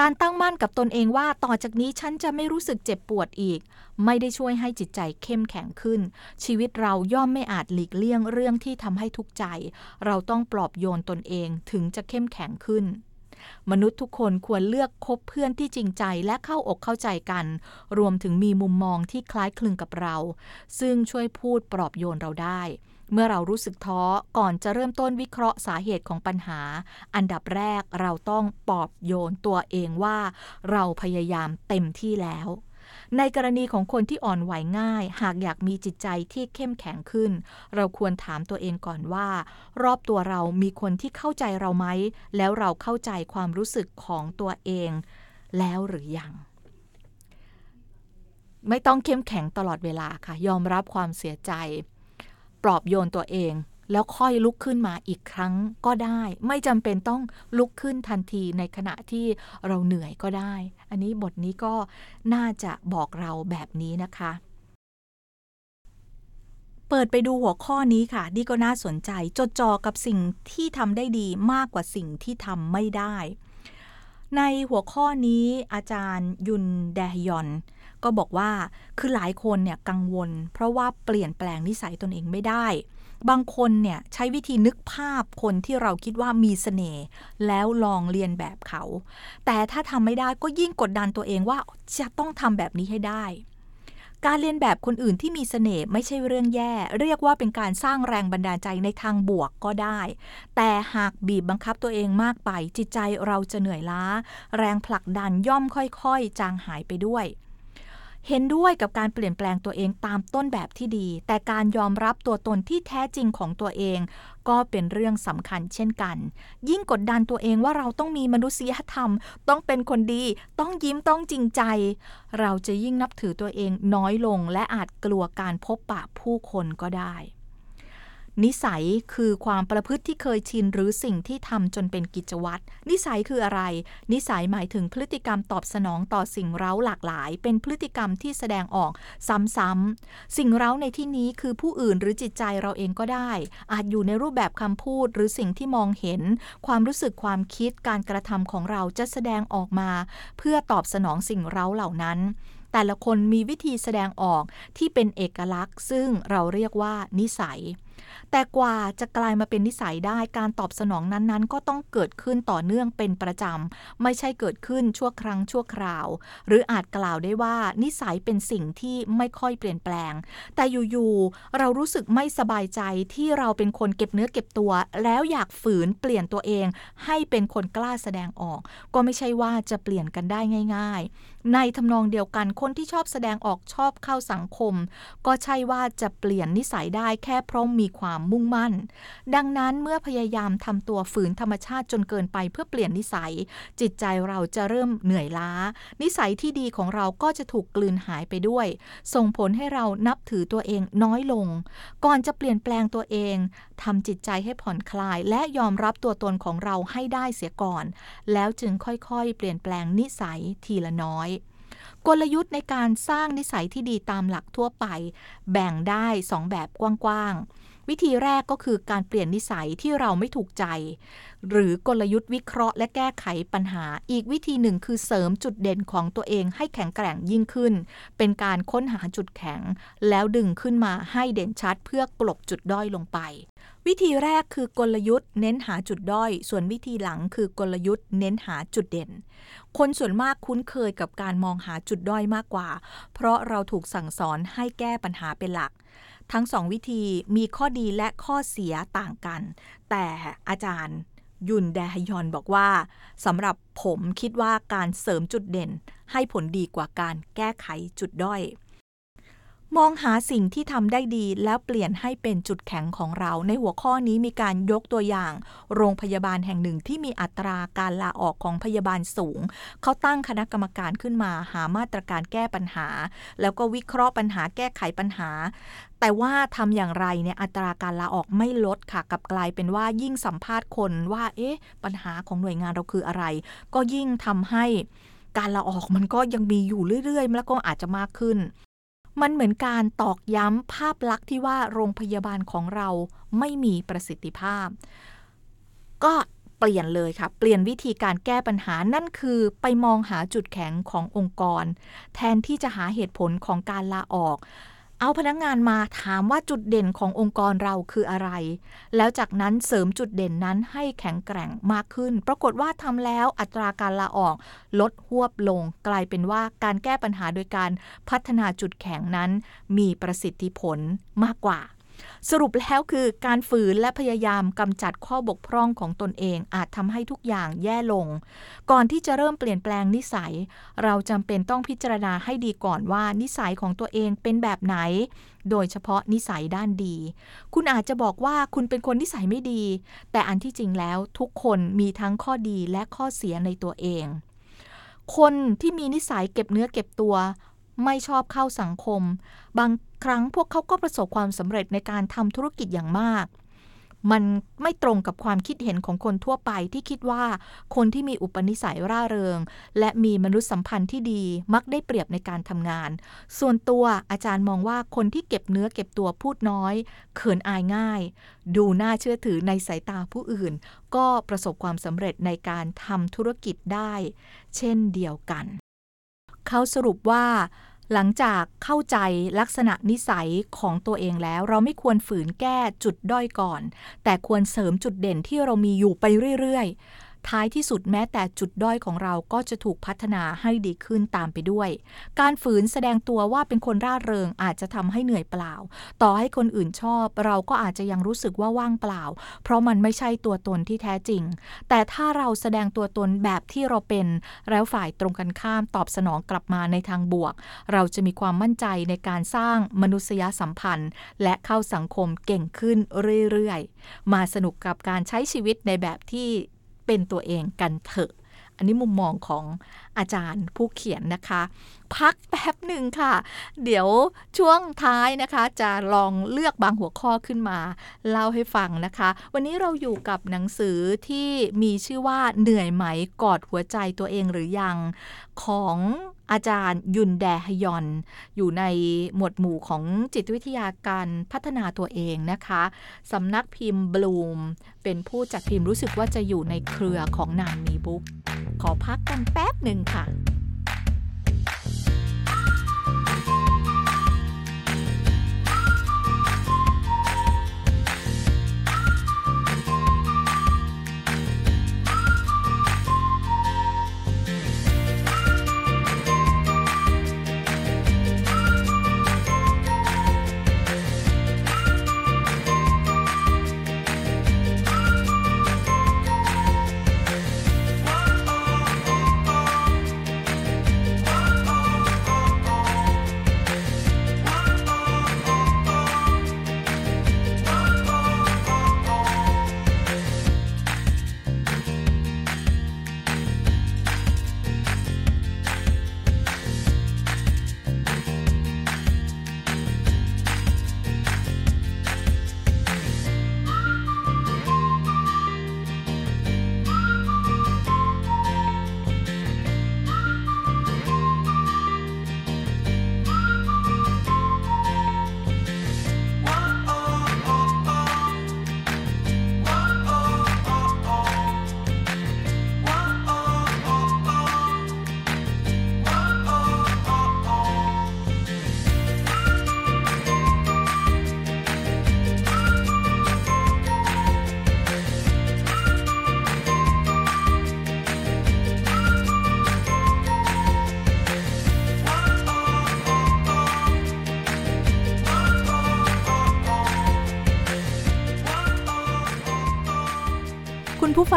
การตั้งมั่นกับตนเองว่าต่อจากนี้ฉันจะไม่รู้สึกเจ็บปวดอีก ไม่ได้ช่วยให้จิตใจเข้มแข็งขึ้น ชีวิตเราย่อมไม่อาจหลีกเลี่ยงเรื่องที่ทำให้ทุกข์ใจ เราต้องปลอบโยนตนเองถึงจะเข้มแข็งขึ้น มนุษย์ทุกคนควรเลือกคบเพื่อนที่จริงใจและเข้าอกเข้าใจกัน รวมถึงมีมุมมองที่คล้ายคลึงกับเรา ซึ่งช่วยพูดปลอบโยนเราได้ เมื่อเรารู้สึกท้อก่อนจะเริ่มต้นวิเคราะห์สาเหตุของปัญหา อันดับแรกเราต้องปอบโยนตัวเองว่า เราพยายามเต็มที่แล้ว ในกรณีของคนที่อ่อนไหวง่าย หากอยากมีจิตใจที่เข้มแข็งขึ้น เราควรถามตัวเองก่อนว่า รอบตัวเรามีคนที่เข้าใจเราไหม แล้วเราเข้าใจความรู้สึกของตัวเอง แล้วหรือยังไม่ต้องเข้มแข็งตลอดเวลาค่ะ ยอมรับความเสียใจ ปลอบโยนตัวเอง แล้วค่อยลุกขึ้นมาอีกครั้งก็ได้ ไม่จำเป็นต้องลุกขึ้นทันทีในขณะที่เราเหนื่อยก็ได้ อันนี้บทนี้ก็น่าจะบอกเราแบบนี้นะคะ เปิดไปดูหัวข้อนี้ค่ะนี่ก็น่าสนใจจดจ่อกับสิ่งที่ทำได้ดีมากกว่าสิ่งที่ทำไม่ได้ ในหัวข้อนี้อาจารย์ยุนแดฮยอน ก็บอกว่าคือหลายคนเนี่ยกังวล เพราะว่าเปลี่ยนแปลงนิสัยตนเองไม่ได้ บางคนเนี่ยใช้วิธีนึกภาพคนที่เราคิดว่ามีเสน่ห์แล้วลองเรียนแบบเขา แต่ถ้าทำไม่ได้ก็ยิ่งกดดันตัวเองว่าจะต้องทำแบบนี้ให้ได้ การเรียนแบบคนอื่นที่มีเสน่ห์ไม่ใช่เรื่องแย่ เรียกว่าเป็นการสร้างแรงบันดาลใจในทางบวกก็ได้ แต่หากบีบบังคับตัวเองมากไปจิตใจเราจะเหนื่อยล้า แรงผลักดันย่อมค่อยๆ จางหายไปด้วย เห็นด้วยกับการเปลี่ยนแปลงตัวเองตามต้นแบบที่ดี แต่การยอมรับตัวตนที่แท้จริงของตัวเอง ก็เป็นเรื่องสำคัญเช่นกัน ยิ่งกดดันตัวเองว่าเราต้องมีมนุษยธรรม ต้องเป็นคนดี ต้องยิ้มต้องจริงใจ เราจะยิ่งนับถือตัวเองน้อยลงและอาจกลัวการพบปะผู้คนก็ได้ นิสัยคือความประพฤติที่เคยชินหรือสิ่งที่ทำจนเป็นกิจวัตร นิสัยคืออะไร นิสัยหมายถึงพฤติกรรมตอบสนองต่อสิ่งเร้าหลากหลาย เป็นพฤติกรรมที่แสดงออกซ้ำๆ สิ่งเร้าในที่นี้คือผู้อื่นหรือจิตใจเราเองก็ได้ อาจอยู่ในรูปแบบคำพูดหรือสิ่งที่มองเห็น ความรู้สึกความคิดการกระทำของเราจะแสดงออกมา เพื่อตอบสนองสิ่งเร้าเหล่านั้นแต่ละคนมีวิธีแสดงออกที่เป็นเอกลักษณ์ ซึ่งเราเรียกว่านิสัย แต่กว่าจะกลายมาเป็นนิสัยได้การตอบสนองนั้นๆ ก็ต้องเกิดขึ้นต่อเนื่องเป็นประจำ ไม่ใช่เกิดขึ้นชั่วครั้งชั่วคราว หรืออาจกล่าวได้ว่านิสัยเป็นสิ่งที่ไม่ค่อยเปลี่ยนแปลง แต่อยู่ๆเรารู้สึกไม่สบายใจที่เราเป็นคนเก็บเนื้อเก็บตัว แล้วอยากฝืนเปลี่ยนตัวเอง ให้เป็นคนกล้าแสดงออก ก็ไม่ใช่ว่าจะเปลี่ยนกันได้ง่าย ๆ ในทำนองเดียวกันคนที่ชอบแสดงออกชอบเข้าสังคม ก็ใช่ว่าจะเปลี่ยนนิสัยได้แค่เพราะมีความมุ่งมั่น ดังนั้นเมื่อพยายามทำตัวฝืนธรรมชาติจนเกินไปเพื่อเปลี่ยนนิสัย จิตใจเราจะเริ่มเหนื่อยล้า นิสัยที่ดีของเราก็จะถูกกลืนหายไปด้วย ส่งผลให้เรานับถือตัวเองน้อยลง ก่อนจะเปลี่ยนแปลงตัวเองทำจิตใจให้ผ่อนคลาย และยอมรับตัวตนของเราให้ได้เสียก่อน แล้วจึงค่อยๆ เปลี่ยนแปลงนิสัยทีละน้อยกลยุทธ์ในการสร้างนิสัยที่ดีตามหลักทั่วไป แบ่งได้สองแบบกว้างๆ วิธีแรกก็คือการเปลี่ยนนิสัยที่เราไม่ถูกใจ หรือกลยุทธ์วิเคราะห์และแก้ไขปัญหา อีกวิธีหนึ่งคือเสริมจุดเด่นของตัวเองให้แข็งแกร่งยิ่งขึ้น เป็นการค้นหาจุดแข็ง แล้วดึงขึ้นมาให้เด่นชัดเพื่อกลบจุดด้อยลงไป วิธีแรกคือกลยุทธ์เน้นหาจุดด้อย ส่วนวิธีหลังคือกลยุทธ์เน้นหาจุดเด่น คนส่วนมากคุ้นเคยกับการมองหาจุดด้อยมากกว่า เพราะเราถูกสั่งสอนให้แก้ปัญหาเป็นหลัก ทั้งสองวิธีมีข้อดีและข้อเสียต่างกัน แต่อาจารย์ยุนแดฮยอนบอกว่าสำหรับผมคิดว่าการเสริมจุดเด่นให้ผลดีกว่าการแก้ไขจุดด้อย มองหาสิ่งที่ทำได้ดีแล้วเปลี่ยนให้เป็นจุดแข็งของเรา ในหัวข้อนี้มีการยกตัวอย่าง โรงพยาบาลแห่งหนึ่งที่มีอัตราการลาออกของพยาบาลสูง เขาตั้งคณะกรรมการขึ้นมาหามาตรการแก้ปัญหา แล้วก็วิเคราะห์ปัญหาแก้ไขปัญหา แต่ว่าทำอย่างไรเนี่ยอัตราการลาออกไม่ลดค่ะกับกลายเป็นว่ายิ่งสัมภาษณ์คนว่า เอ๊ะ ปัญหาของหน่วยงานเราคืออะไร ก็ยิ่งทำให้การลาออกมันก็ยังมีอยู่เรื่อยๆ แล้วก็อาจจะมากขึ้น มันเหมือนการตอกย้ำภาพลักษณ์ที่ว่าโรงพยาบาลของเราไม่มีประสิทธิภาพ ก็เปลี่ยนเลยค่ะ เปลี่ยนวิธีการแก้ปัญหานั่นคือไปมองหาจุดแข็งขององค์กร แทนที่จะหาเหตุผลของการลาออก เอาพนักงงานมาถามว่าจุดเด่นขององค์กรเราคืออะไร แล้วจากนั้นเสริมจุดเด่นนั้นให้แข็งแกร่งมากขึ้น ปรากฏว่าทำแล้วอัตราการลาออก ลดหวบลง กลายเป็นว่าการแก้ปัญหาโดยการพัฒนาจุดแข็งนั้น มีประสิทธิผลมากกว่า สรุปแล้วคือการฝืนและพยายามกำจัดข้อบกพร่องของตนเอง อาจทำให้ทุกอย่างแย่ลง ก่อนที่จะเริ่มเปลี่ยนแปลงนิสัย เราจำเป็นต้องพิจารณาให้ดีก่อนว่านิสัยของตัวเองเป็นแบบไหน โดยเฉพาะนิสัยด้านดี คุณอาจจะบอกว่าคุณเป็นคนนิสัยไม่ดี แต่อันที่จริงแล้วทุกคนมีทั้งข้อดีและข้อเสียในตัวเอง คนที่มีนิสัยเก็บเนื้อเก็บตัวไม่ชอบเข้าสังคม บาง ครั้งพวกเขาก็ประสบความสำเร็จในการทำธุรกิจอย่างมาก มันไม่ตรงกับความคิดเห็นของคนทั่วไปที่คิดว่าคนที่มีอุปนิสัยร่าเริง และมีมนุษยสัมพันธ์ที่ดีมักได้เปรียบในการทำงาน ส่วนตัวอาจารย์มองว่าคนที่เก็บเนื้อเก็บตัวพูดน้อย เขินอายง่าย ดูน่าเชื่อถือในสายตาผู้อื่น ก็ประสบความสำเร็จในการทำธุรกิจได้ เช่นเดียวกัน เขาสรุปว่า หลังจากเข้าใจลักษณะนิสัยของตัวเองแล้ว เราไม่ควรฝืนแก้จุดด้อยก่อน แต่ควรเสริมจุดเด่นที่เรามีอยู่ไปเรื่อยๆ ท้ายที่สุดแม้แต่จุดด้อยของเราก็จะถูกพัฒนาให้ดีขึ้นตามไปด้วย การฝืนแสดงตัวว่าเป็นคนร่าเริงอาจจะทำให้เหนื่อยเปล่า ต่อให้คนอื่นชอบ เราก็อาจจะยังรู้สึกว่าว่างเปล่า เพราะมันไม่ใช่ตัวตนที่แท้จริง แต่ถ้าเราแสดงตัวตนแบบที่เราเป็น แล้วฝ่ายตรงกันข้ามตอบสนองกลับมาในทางบวก เราจะมีความมั่นใจในการสร้างมนุษยสัมพันธ์ และเข้าสังคมเก่งขึ้นเรื่อยๆ มาสนุกกับการใช้ชีวิตในแบบที่ เป็นตัวเองกันเถอะ อันนี้มุมมองของ อาจารย์ผู้เขียนนะคะ พักแป๊บหนึ่งค่ะ เดี๋ยวช่วงท้ายนะคะ จะลองเลือกบางหัวข้อขึ้นมา เล่าให้ฟังนะคะ วันนี้เราอยู่กับหนังสือที่มีชื่อว่าเหนื่อยไหมกอดหัวใจตัวเองหรือยังของอาจารย์ยุนแดฮยอน อยู่ในหมวดหมู่ของจิตวิทยาการพัฒนาตัวเองนะคะสำนักพิมพ์บลูม เป็นผู้จัดพิมพ์รู้สึกว่าจะอยู่ในเครือของนานมีบุ๊กขอพักกันแป๊บหนึ่งค่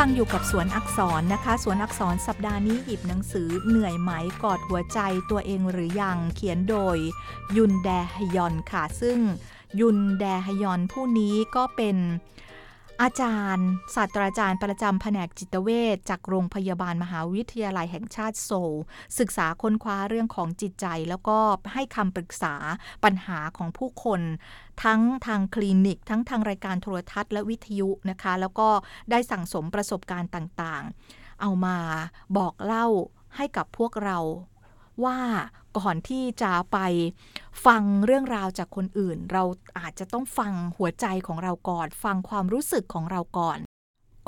ฟังอยู่กับสวนอักษรนะคะ สวนอักษรสัปดาห์นี้หยิบหนังสือเหนื่อยไหมกอดหัวใจตัวเองหรือยังเขียนโดย ยุนแดฮยอนค่ะ ซึ่งยุนแดฮยอนผู้นี้ก็เป็น อาจารย์ ศาสตราจารย์ประจำแผนกจิตเวชจากโรงพยาบาลมหาวิทยาลัยแห่งชาติโซล ศึกษาค้นคว้าเรื่องของจิตใจ แล้วก็ให้คำปรึกษาปัญหาของผู้คน ทั้งทางคลินิก ทั้งทางรายการโทรทัศน์และวิทยุนะคะ แล้วก็ได้สั่งสมประสบการณ์ต่างๆ เอามาบอกเล่าให้กับพวกเรา ว่าก่อนที่จะไปฟังเรื่องราวจากคนอื่น เราอาจจะต้องฟังหัวใจของเราก่อน ฟังความรู้สึกของเราก่อน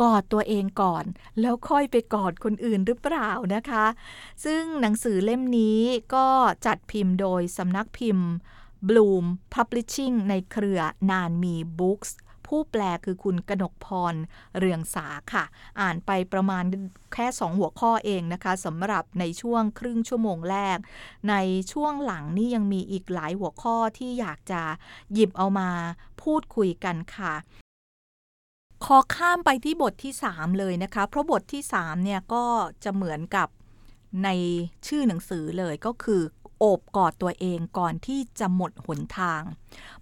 กอดตัวเองก่อน แล้วค่อยไปกอดคนอื่นหรือเปล่านะคะ ซึ่งหนังสือเล่มนี้ก็จัดพิมพ์โดยสำนักพิมพ์ Bloom Publishing ในเครือ นานมีบุ๊กส์ ผู้แปลคือคุณกนกพรเรืองสาค่ะ อ่านไปประมาณแค่ 2 หัวข้อเองนะคะสำหรับในช่วงครึ่งชั่วโมงแรก ในช่วงหลังนี่ยังมีอีกหลายหัวข้อที่อยากจะหยิบเอามาพูดคุยกันค่ะขอข้ามไปที่บทที่ 3 เลยนะคะ เพราะบทที่ 3 เนี่ยก็จะเหมือนกับในชื่อหนังสือเลยก็คือ โอบกอดตัวเองก่อนที่จะหมดหนทาง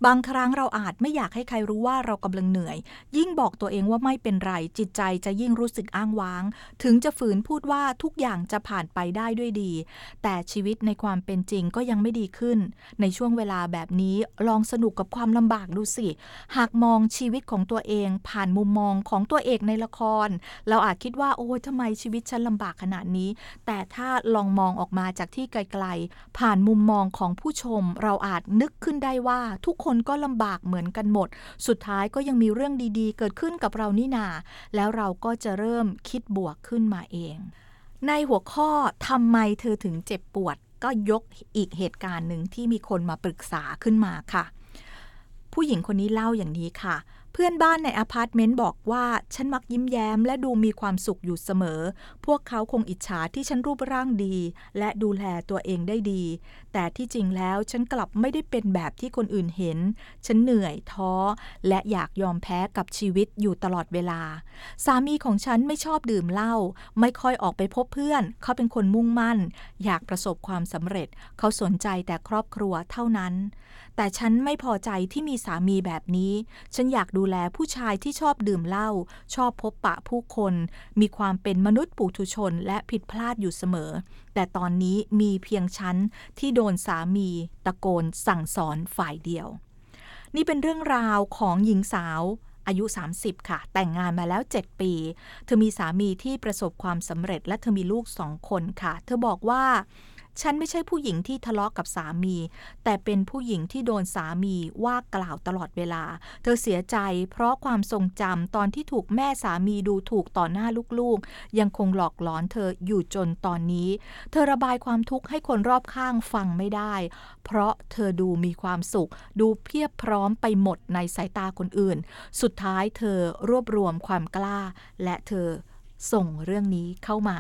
บางครั้งเราอาจไม่อยากให้ใครรู้ว่าเรากำลังเหนื่อย ยิ่งบอกตัวเองว่าไม่เป็นไร จิตใจจะยิ่งรู้สึกอ้างว้าง ถึงจะฝืนพูดว่าทุกอย่างจะผ่านไปได้ด้วยดี แต่ชีวิตในความเป็นจริงก็ยังไม่ดีขึ้น ในช่วงเวลาแบบนี้ลองสนุกกับความลำบากดูสิ หากมองชีวิตของตัวเอง ผ่านมุมมองของตัวเอกในละคร เราอาจคิดว่าโอ้ทำไมชีวิตฉันลำบากขนาดนี้ แต่ถ้าลองมองออกมาจากที่ไกล ๆ ผ่านมุมมองของผู้ชม เราอาจนึกขึ้นได้ว่าทุกคนก็ลำบากเหมือนกันหมด สุดท้ายก็ยังมีเรื่องดีๆ เกิดขึ้นกับเรานี่นา แล้วเราก็จะเริ่มคิดบวกขึ้นมาเอง ในหัวข้อทำไมเธอถึงเจ็บปวด ก็ยกอีกเหตุการณ์หนึ่งที่มีคนมาปรึกษาขึ้นมาค่ะ ผู้หญิงคนนี้เล่าอย่างนี้ค่ะเพื่อนบ้านในอพาร์ตเมนต์บอกว่า ฉันมักยิ้มแย้มและดูมีความสุขอยู่เสมอ พวกเขาคงอิจฉาที่ฉันรูปร่างดี และดูแลตัวเองได้ดีแต่ที่จริงแล้วฉันกลับไม่ได้เป็นแบบที่คนอื่นเห็น ฉันเหนื่อยท้อ และอยากยอมแพ้กับชีวิตอยู่ตลอดเวลา สามีของฉันไม่ชอบดื่มเหล้าไม่ค่อยออกไปพบเพื่อน เขาเป็นคนมุ่งมั่น อยากประสบความสำเร็จ เขาสนใจแต่ครอบครัวเท่านั้น แต่ฉันไม่พอใจที่มีสามีแบบนี้ ฉันอยากดูแลผู้ชายที่ชอบดื่มเหล้าชอบพบปะผู้คน มีความเป็นมนุษย์ปุถุชนและผิดพลาดอยู่เสมอ แต่แต่ตอนนี้มีเพียงฉันที่โดนสามีตะโกนสั่งสอนฝ่ายเดียว นี่เป็นเรื่องราวของหญิงสาวอายุ 30 ค่ะ แต่งงานมาแล้ว 7 ปี เธอมีสามีที่ประสบความสำเร็จและเธอมีลูกสองคนค่ะ เธอบอกว่า ฉันไม่ใช่ผู้หญิงที่ทะเลาะกับสามี แต่เป็นผู้หญิงที่โดนสามีว่ากล่าวตลอดเวลา เธอเสียใจเพราะความทรงจำตอนที่ถูกแม่สามีดูถูกต่อหน้าลูกๆ ยังคงหลอกหลอนเธออยู่จนตอนนี้ เธอระบายความทุกข์ให้คนรอบข้างฟังไม่ได้ เพราะเธอดูมีความสุข ดูเพียบพร้อมไปหมดในสายตาคนอื่น สุดท้ายเธอรวบรวมความกล้า และเธอส่งเรื่องนี้เข้ามา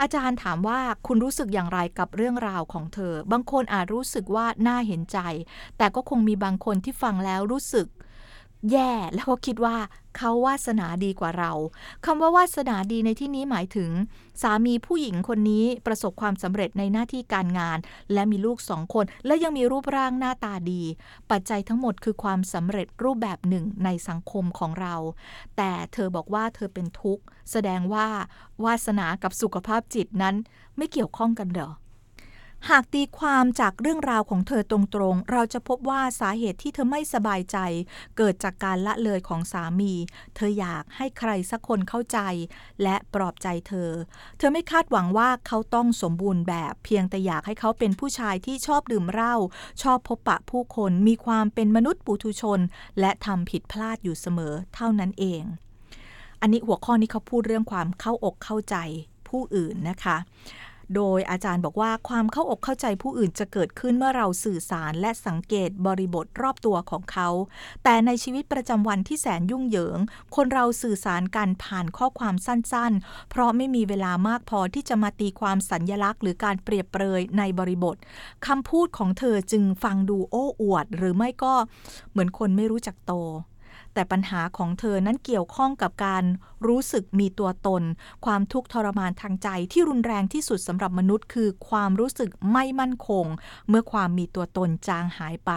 อาจารย์ถามว่าคุณรู้สึกอย่างไรกับเรื่องราวของเธอ บางคนอาจรู้สึกว่าน่าเห็นใจ แต่ก็คงมีบางคนที่ฟังแล้วรู้สึกแย่ แล้วก็คิดว่า เขาวาสนาดีกว่าเราคำว่าวาสนาดีในที่นี้หมายถึง สามีผู้หญิงคนนี้ประสบความสำเร็จในหน้าที่การงาน และมีลูกสองคน และยังมีรูปร่างหน้าตาดี ปัจจัยทั้งหมดคือความสำเร็จรูปแบบหนึ่งในสังคมของเรา แต่เธอบอกว่าเธอเป็นทุกข์ แสดงว่าวาสนากับสุขภาพจิตนั้นไม่เกี่ยวข้องกันเหรอ หากตีความจากเรื่องราวของเธอตรงๆ เราจะพบว่าสาเหตุที่เธอไม่สบายใจ เกิดจากการละเลยของสามี เธออยากให้ใครสักคนเข้าใจ และปลอบใจเธอ เธอไม่คาดหวังว่าเขาต้องสมบูรณ์แบบ เพียงแต่อยากให้เขาเป็นผู้ชายที่ชอบดื่มเหล้าชอบพบปะผู้คนมีความเป็นมนุษย์ปุถุชน และทำผิดพลาดอยู่เสมอเท่านั้นเอง อันนี้หัวข้อนี้เขาพูดเรื่องความเข้าอกเข้าใจผู้อื่นนะคะ โดยอาจารย์บอกว่าความเข้าอกเข้าใจผู้อื่นจะเกิดขึ้นเมื่อเราสื่อสารและสังเกตบริบทรอบตัวของเขา แต่ในชีวิตประจำวันที่แสนยุ่งเหยิง คนเราสื่อสารกันผ่านข้อความสั้นๆ เพราะไม่มีเวลามากพอที่จะมาตีความสัญญลักษณ์ หรือการเปรียบเปรยในบริบทคำพูดของเธอจึงฟังดูโอ้อวด หรือไม่ก็เหมือนคนไม่รู้จักโต แต่ปัญหาของเธอนั้นเกี่ยวข้องกับการรู้สึกมีตัวตน ความทุกข์ทรมานทางใจที่รุนแรงที่สุดสำหรับมนุษย์ คือความรู้สึกไม่มั่นคง เมื่อความมีตัวตนจางหายไป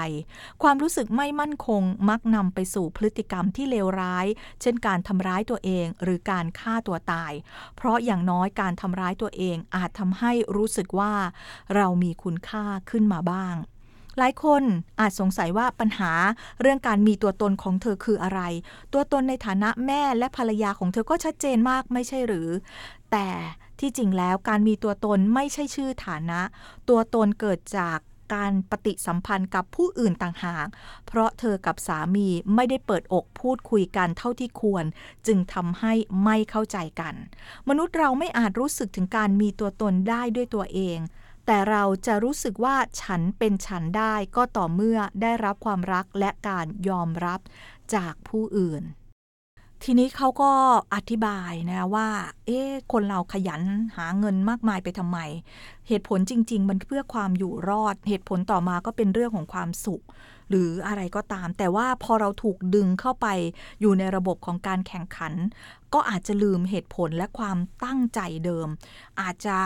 ความรู้สึกไม่มั่นคงมักนำไปสู่พฤติกรรมที่เลวร้าย เช่นการทำร้ายตัวเองหรือการฆ่าตัวตาย เพราะอย่างน้อยการทำร้ายตัวเองอาจทำให้รู้สึกว่า เรามีคุณค่าขึ้นมาบ้าง หลายคนอาจสงสัยว่าปัญหาเรื่องการมีตัวตนของเธอคืออะไร ตัวตนในฐานะแม่และภรรยาของเธอก็ชัดเจนมากไม่ใช่หรือ แต่ที่จริงแล้วการมีตัวตนไม่ใช่ชื่อฐานะ ตัวตนเกิดจากการปฏิสัมพันธ์กับผู้อื่นต่างหาก เพราะเธอกับสามีไม่ได้เปิดอกพูดคุยกันเท่าที่ควร จึงทำให้ไม่เข้าใจกัน มนุษย์เราไม่อาจรู้สึกถึงการมีตัวตนได้ด้วยตัวเอง แต่เราจะรู้สึกว่าฉันเป็นฉันได้ก็ต่อเมื่อได้รับความรักและการยอมรับจากผู้อื่น ทีนี้เขาก็อธิบายนะว่า เอ๊ะคนเราขยันหาเงินมากมายไปทำไม เหตุผลจริง ๆ มันเพื่อความอยู่รอด เหตุผลต่อมาก็เป็นเรื่องของความสุข หรืออะไรก็ตาม แต่ว่าพอเราถูกดึงเข้าไปอยู่ในระบบของการแข่งขัน ก็อาจจะลืมเหตุผลและความตั้งใจเดิม อาจจะ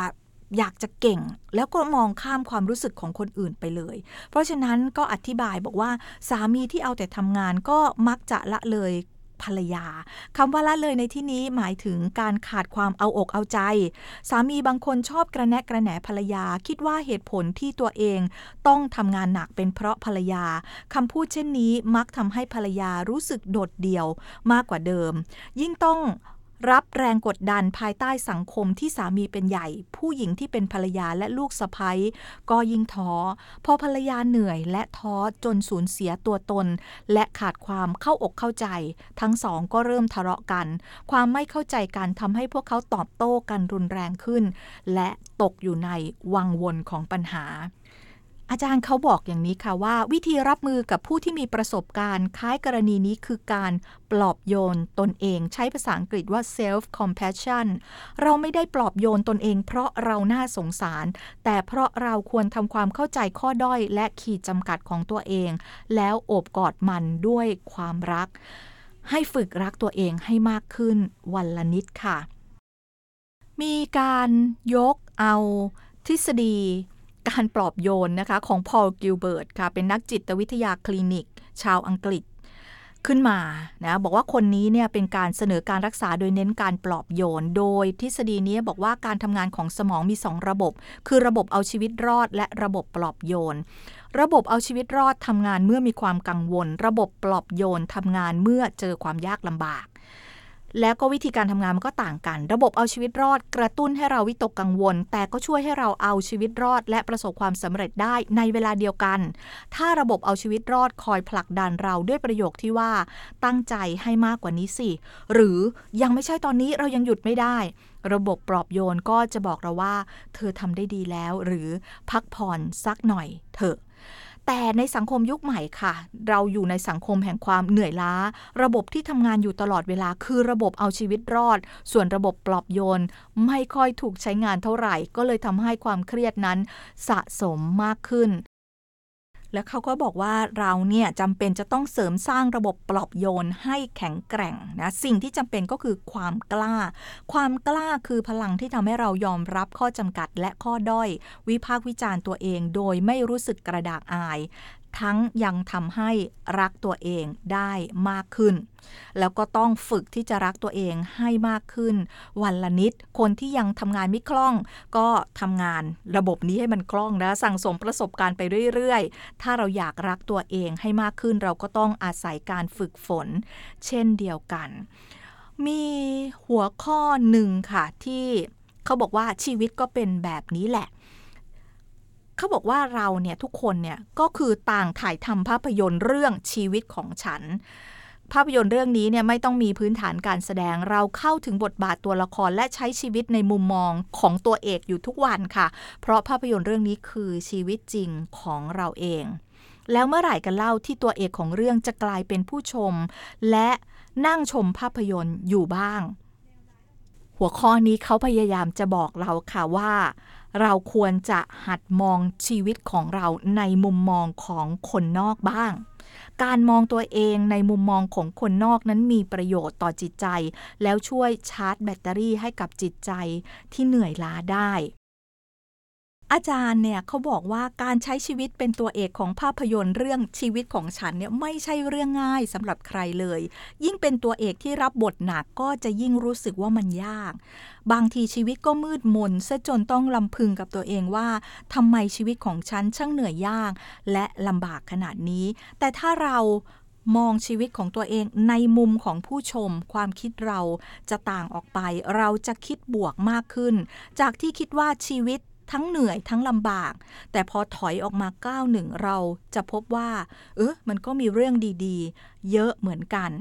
อยากจะเก่ง แล้วก็มองข้ามความรู้สึกของคนอื่นไปเลย เพราะฉะนั้นก็อธิบายบอกว่าสามีที่เอาแต่ทำงานก็มักจะละเลยภรรยาคำว่าละเลยในที่นี้หมายถึงการขาดความเอาอกเอาใจ สามีบางคนชอบกระแนะกระแหนภรรยา คิดว่าเหตุผลที่ตัวเองต้องทำงานหนักเป็นเพราะภรรยาคำพูดเช่นนี้มักทำให้ภรรยารู้สึกโดดเดี่ยวมากกว่าเดิม ยิ่งต้อง รับแรงกดดันภายใต้สังคมที่สามีเป็นใหญ่ ผู้หญิงที่เป็นภรรยาและลูกสะใภ้ก็ยิ่งท้อ พอภรรยาเหนื่อยและท้อจนสูญเสียตัวตน และขาดความเข้าอกเข้าใจ ทั้งสองก็เริ่มทะเลาะกัน ความไม่เข้าใจกันทำให้พวกเขาตอบโต้กันรุนแรงขึ้น และตกอยู่ในวังวนของปัญหา อาจารย์เขาบอกอย่างนี้ค่ะว่า วิธีรับมือกับผู้ที่มีประสบการณ์คล้ายกรณีนี้คือการปลอบโยนตนเอง ใช้ภาษาอังกฤษว่า self compassion เราไม่ได้ปลอบโยนตนเอง เพราะเราน่าสงสาร แต่เพราะเราควรทำความเข้าใจข้อด้อยและขีดจำกัดของตัวเอง แล้วโอบกอดมันด้วยความรัก ให้ฝึกรักตัวเองให้มากขึ้นวันละนิดค่ะ มีการยกเอาทฤษฎี การปลอบโยนนะคะของพอลกิลเบิร์ตค่ะ เป็นนักจิตวิทยาคลินิก ชาวอังกฤษขึ้นมานะบอกว่าคนนี้เนี่ยเป็นการเสนอการรักษาโดยเน้นการปลอบโยน โดยทฤษฎีนี้บอกว่าการทำงานของสมองมี 2 ระบบ คือระบบเอาชีวิตรอด และระบบปลอบโยน ระบบเอาชีวิตรอดทำงานเมื่อมีความกังวล ระบบปลอบโยนทำงานเมื่อเจอความยากลำบาก แล้วก็วิธีการทำงานมันก็ต่างกัน ระบบเอาชีวิตรอด กระตุ้นให้เราวิตกกังวล แต่ก็ช่วยให้เราเอาชีวิตรอด และประสบความสำเร็จได้ในเวลาเดียวกัน ถ้าระบบเอาชีวิตรอดคอยผลักดันเราด้วยประโยคที่ว่าตั้งใจให้มากกว่านี้สิ หรือยังไม่ใช่ตอนนี้เรายังหยุดไม่ได้ ระบบปลอบโยนก็จะบอกเราว่า เธอทำได้ดีแล้ว หรือพักผ่อนสักหน่อยเถอะ แต่ในสังคมยุคใหม่ค่ะ เราอยู่ในสังคมแห่งความเหนื่อยล้า ระบบที่ทำงานอยู่ตลอดเวลาคือระบบเอาชีวิตรอด ส่วนระบบปลอบโยน ไม่ค่อยถูกใช้งานเท่าไหร่ ก็เลยทำให้ความเครียดนั้นสะสมมากขึ้น และเขาก็บอกว่าเราเนี่ยจำเป็นจะต้องเสริมสร้างระบบปลอบโยนให้แข็งแกร่งนะสิ่งที่จำเป็นก็คือความกล้า ความกล้าคือพลังที่ทำให้เรายอมรับข้อจำกัดและข้อด้อย วิพากษ์วิจารณ์ตัวเอง โดยไม่รู้สึกกระดากอาย ทั้งยังทำให้รักตัวเองได้มากขึ้น แล้วก็ต้องฝึกที่จะรักตัวเองให้มากขึ้น วันละนิด คนที่ยังทำงานไม่คล่อง ก็ทำงานระบบนี้ให้มันคล่องนะ สั่งสมประสบการณ์ไปเรื่อยๆ ถ้าเราอยากรักตัวเองให้มากขึ้น เราก็ต้องอาศัยการฝึกฝน เช่นเดียวกัน มีหัวข้อหนึ่งค่ะที่เขาบอกว่าชีวิตก็เป็นแบบนี้แหละ เขาบอกว่าเราเนี่ยทุกคนเนี่ยก็คือต่างถ่ายทำภาพยนตร์เรื่องชีวิตของฉัน ภาพยนตร์เรื่องนี้เนี่ยไม่ต้องมีพื้นฐานการแสดงเราเข้าถึงบทบาทตัวละครและใช้ชีวิตในมุมมองของตัวเอกอยู่ทุกวันค่ะ เพราะภาพยนตร์เรื่องนี้คือชีวิตจริงของเราเอง แล้วเมื่อไหร่กันเล่าที่ตัวเอกของเรื่องจะกลายเป็นผู้ชม และนั่งชมภาพยนตร์อยู่บ้าง หัวข้อนี้เขาพยายามจะบอกเราค่ะว่า เราควรจะหัดมองชีวิตของเราในมุมมองของคนนอกบ้าง การมองตัวเองในมุมมองของคนนอกนั้นมีประโยชน์ต่อจิตใจ แล้วช่วยชาร์จแบตเตอรี่ให้กับจิตใจที่เหนื่อยล้าได้ อาจารย์เนี่ยเขาบอกว่าการใช้ชีวิตเป็นตัวเอกของภาพยนตร์เรื่องชีวิตของฉันเนี่ยไม่ใช่เรื่องง่ายสำหรับใครเลย ยิ่งเป็นตัวเอกที่รับบทหนักก็จะยิ่งรู้สึกว่ามันยาก บางทีชีวิตก็มืดมนซะจนต้องลำพึงกับตัวเองว่าทำไมชีวิตของฉันช่างเหนื่อยยาก และลำบากขนาดนี้ แต่ถ้าเรามองชีวิตของตัวเองในมุมของผู้ชม ความคิดเราจะต่างออกไป เราจะคิดบวกมากขึ้น จากที่คิดว่าชีวิต ทั้งเหนื่อยทั้งลำบาก แต่พอถอยออกมาก้าวหนึ่งเราจะพบว่า เออมันก็มีเรื่องดีๆ เยอะเหมือนกัน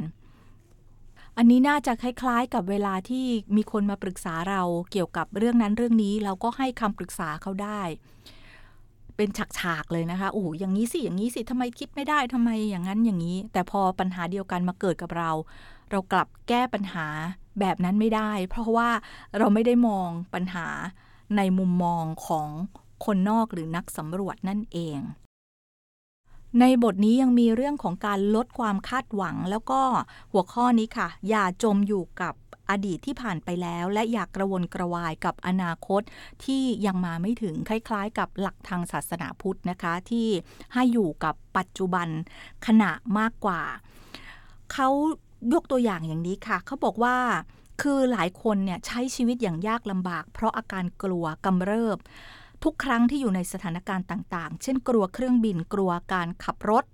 อันนี้น่าจะคล้ายๆ กับเวลาที่มีคนมาปรึกษาเราเกี่ยวกับเรื่องนั้นเรื่องนี้เราก็ให้คำปรึกษาเขาได้ เป็นฉากๆเลยนะคะโอ้อย่างนี้สิอย่างนี้สิทำไมคิดไม่ได้ทำไมอย่างนั้นอย่างนี้ แต่พอปัญหาเดียวกันมาเกิดกับเรา เรากลับแก้ปัญหาแบบนั้นไม่ได้ เพราะว่าเราไม่ได้มองปัญหา ในมุมมองของคนนอกหรือนักสำรวจนั่นเอง ในบทนี้ยังมีเรื่องของการลดความคาดหวัง แล้วก็หัวข้อนี้ค่ะ อย่าจมอยู่กับอดีตที่ผ่านไปแล้ว และอย่ากระวนกระวายกับอนาคตที่ยังมาไม่ถึงคล้ายๆ กับหลักทางศาสนาพุทธนะคะ ที่ให้อยู่กับปัจจุบันขณะมากกว่า เขายกตัวอย่างอย่างนี้ค่ะ เขาบอกว่า คือหลายคนเนี่ยใช้ชีวิตอย่างยากลำบาก เพราะอาการกลัวกำเริบ ทุกครั้งที่อยู่ในสถานการณ์ต่าง ๆ เช่น กลัวเครื่องบินกลัวการขับรถ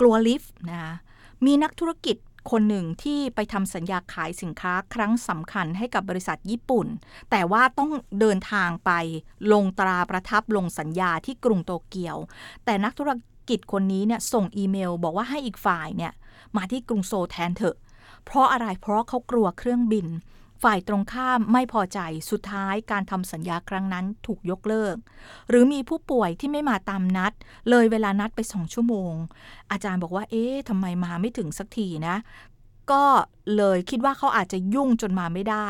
กลัวลิฟต์นะคะมีนักธุรกิจคนหนึ่งที่ไปทำสัญญาขายสินค้าครั้งสำคัญให้กับบริษัทญี่ปุ่น แต่ว่าต้องเดินทางไปลงตราประทับลงสัญญาที่กรุงโตเกียว แต่นักธุรกิจคนนี้เนี่ยส่งอีเมล บอกว่าให้อีกฝ่ายเนี่ยมาที่กรุงโซลแทนเถอะ เพราะอะไรเพราะเขากลัวเครื่องบิน ฝ่ายตรงข้ามไม่พอใจสุดท้ายการทำสัญญาครั้งนั้นถูกยกเลิก หรือมีผู้ป่วยที่ไม่มาตามนัด เลยเวลานัดไปสองชั่วโมง อาจารย์บอกว่า เอ๊ะทำไมมาไม่ถึงสักทีนะก็เลยคิดว่าเขาอาจจะยุ่งจนมาไม่ได้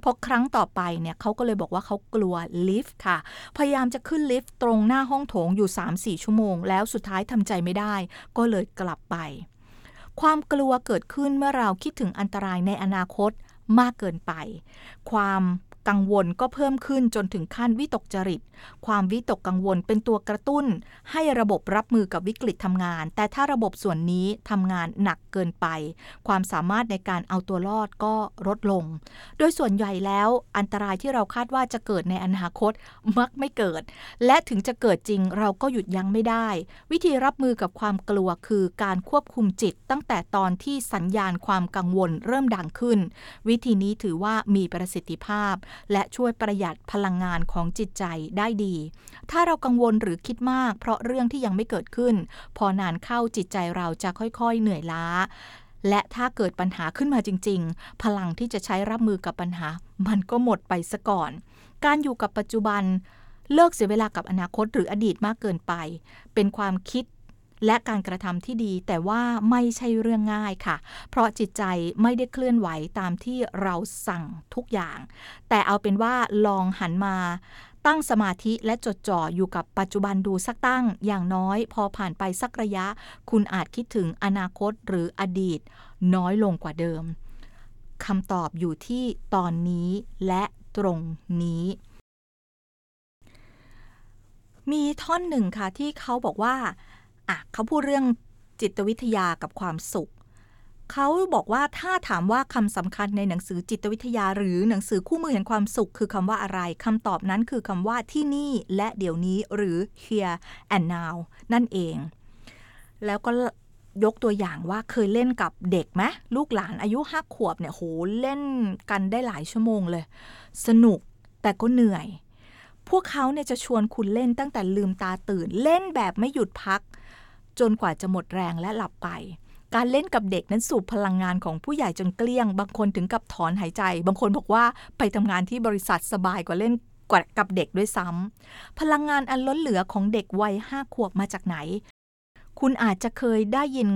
เพราะครั้งต่อไปเนี่ยเขาก็เลยบอกว่าเขากลัวลิฟต์ค่ะ พยายามจะขึ้นลิฟต์ตรงหน้าห้องโถงอยู่ 3-4 ชั่วโมง แล้วสุดท้ายทำใจไม่ได้ ก็เลยกลับไป ความกลัวเกิดขึ้นเมื่อเราคิดถึงอันตรายในอนาคตมากเกินไป ความ กังวลก็เพิ่มขึ้นจนถึงขั้นวิตกจริต ความวิตกกังวลเป็นตัวกระตุ้น ให้ระบบรับมือกับวิกฤตทำงาน แต่ถ้าระบบส่วนนี้ทำงานหนักเกินไป ความสามารถในการเอาตัวรอดก็ลดลง โดยส่วนใหญ่แล้วอันตรายที่เราคาดว่าจะเกิดในอนาคตมักไม่เกิด และถึงจะเกิดจริงเราก็หยุดยั้งไม่ได้ วิธีรับมือกับความกลัวคือการควบคุมจิต ตั้งแต่ตอนที่สัญญาณความกังวลเริ่มดังขึ้น วิธีนี้ถือว่ามีประสิทธิภาพและช่วยประหยัดพลังงานของจิตใจได้ดี ถ้าเรากังวลหรือคิดมาก เพราะเรื่องที่ยังไม่เกิดขึ้น พอนานเข้าจิตใจเราจะค่อยๆเหนื่อยล้า และถ้าเกิดปัญหาขึ้นมาจริง ๆ พลังที่จะใช้รับมือกับปัญหา มันก็หมดไปซะก่อน การอยู่กับปัจจุบันเลิกเสียเวลากับอนาคตหรืออดีตมากเกินไป เป็นความคิด และการกระทำที่ดี แต่ว่าไม่ใช่เรื่องง่ายค่ะ เพราะจิตใจไม่ได้เคลื่อนไหวตามที่เราสั่งทุกอย่าง แต่เอาเป็นว่าลองหันมาตั้งสมาธิและจดจ่ออยู่กับปัจจุบันดูสักตั้ง อย่างน้อยพอผ่านไปสักระยะ คุณอาจคิดถึงอนาคตหรืออดีต น้อยลงกว่าเดิมคำตอบอยู่ที่ตอนนี้และตรงนี้ มีท่อนหนึ่งค่ะที่เขาบอกว่า อะเขาพูดเรื่องจิตวิทยากับความสุข เขาบอกว่าถ้าถามว่าคำสำคัญในหนังสือจิตวิทยาหรือหนังสือคู่มือแห่งความสุข คือคำว่าอะไรคำตอบนั้นคือคำว่าที่นี่และเดี๋ยวนี้หรือ here and now นั่นเอง แล้วก็ยกตัวอย่างว่าเคยเล่นกับเด็กไหมลูกหลานอายุห้าขวบเนี่ยโหเล่นกันได้หลายชั่วโมงเลย สนุกแต่ก็เหนื่อย พวกเขาเนี่ยจะชวนคุณเล่นตั้งแต่ลืมตาตื่น เล่นแบบไม่หยุดพัก จนกว่าจะหมดแรงและหลับไป การเล่นกับเด็กนั้นสูบพลังงานของผู้ใหญ่จนเกลี้ยง บางคนถึงกับถอนหายใจ บางคนบอกว่าไปทำงานที่บริษัทสบายกว่าเล่นกว่ากับเด็กด้วยซ้ำพลังงานอันล้นเหลือของเด็กวัยห้าขวบมาจากไหน คุณอาจจะเคยได้ยิน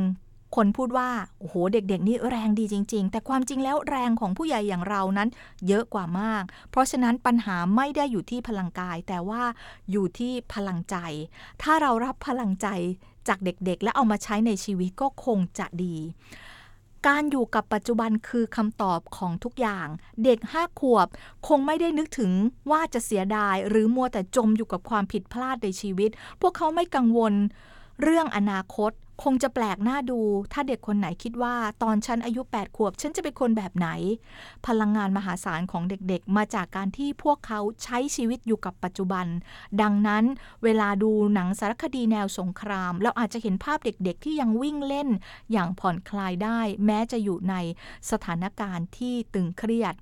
คนพูดว่าโอ้โหเด็กๆนี่แรงดีจริง ๆ แต่ความจริงแล้วแรงของผู้ใหญ่อย่างเรานั้นเยอะกว่ามาก เพราะฉะนั้นปัญหาไม่ได้อยู่ที่พลังกาย แต่ว่าอยู่ที่พลังใจ ถ้าเรารับพลังใจจากเด็กๆ และเอามาใช้ในชีวิตก็คงจะดี การอยู่กับปัจจุบันคือคำตอบของทุกอย่าง เด็กห้าขวบคงไม่ได้นึกถึงว่าจะเสียดาย หรือมัวแต่จมอยู่กับความผิดพลาดในชีวิต พวกเขาไม่กังวลเรื่องอนาคต คงจะแปลกหน้าดู ถ้าเด็กคนไหนคิดว่าตอนฉันอายุ 8 ขวบ ฉันจะเป็นคนแบบไหน พลังงานมหาศาลของเด็กๆ มาจากการที่พวกเขาใช้ชีวิตอยู่กับปัจจุบัน ดังนั้นเวลาดูหนังสารคดีแนวสงคราม เราอาจจะเห็นภาพเด็กๆ ที่ยังวิ่งเล่นอย่างผ่อนคลายได้ แม้จะอยู่ในสถานการณ์ที่ตึงเครียด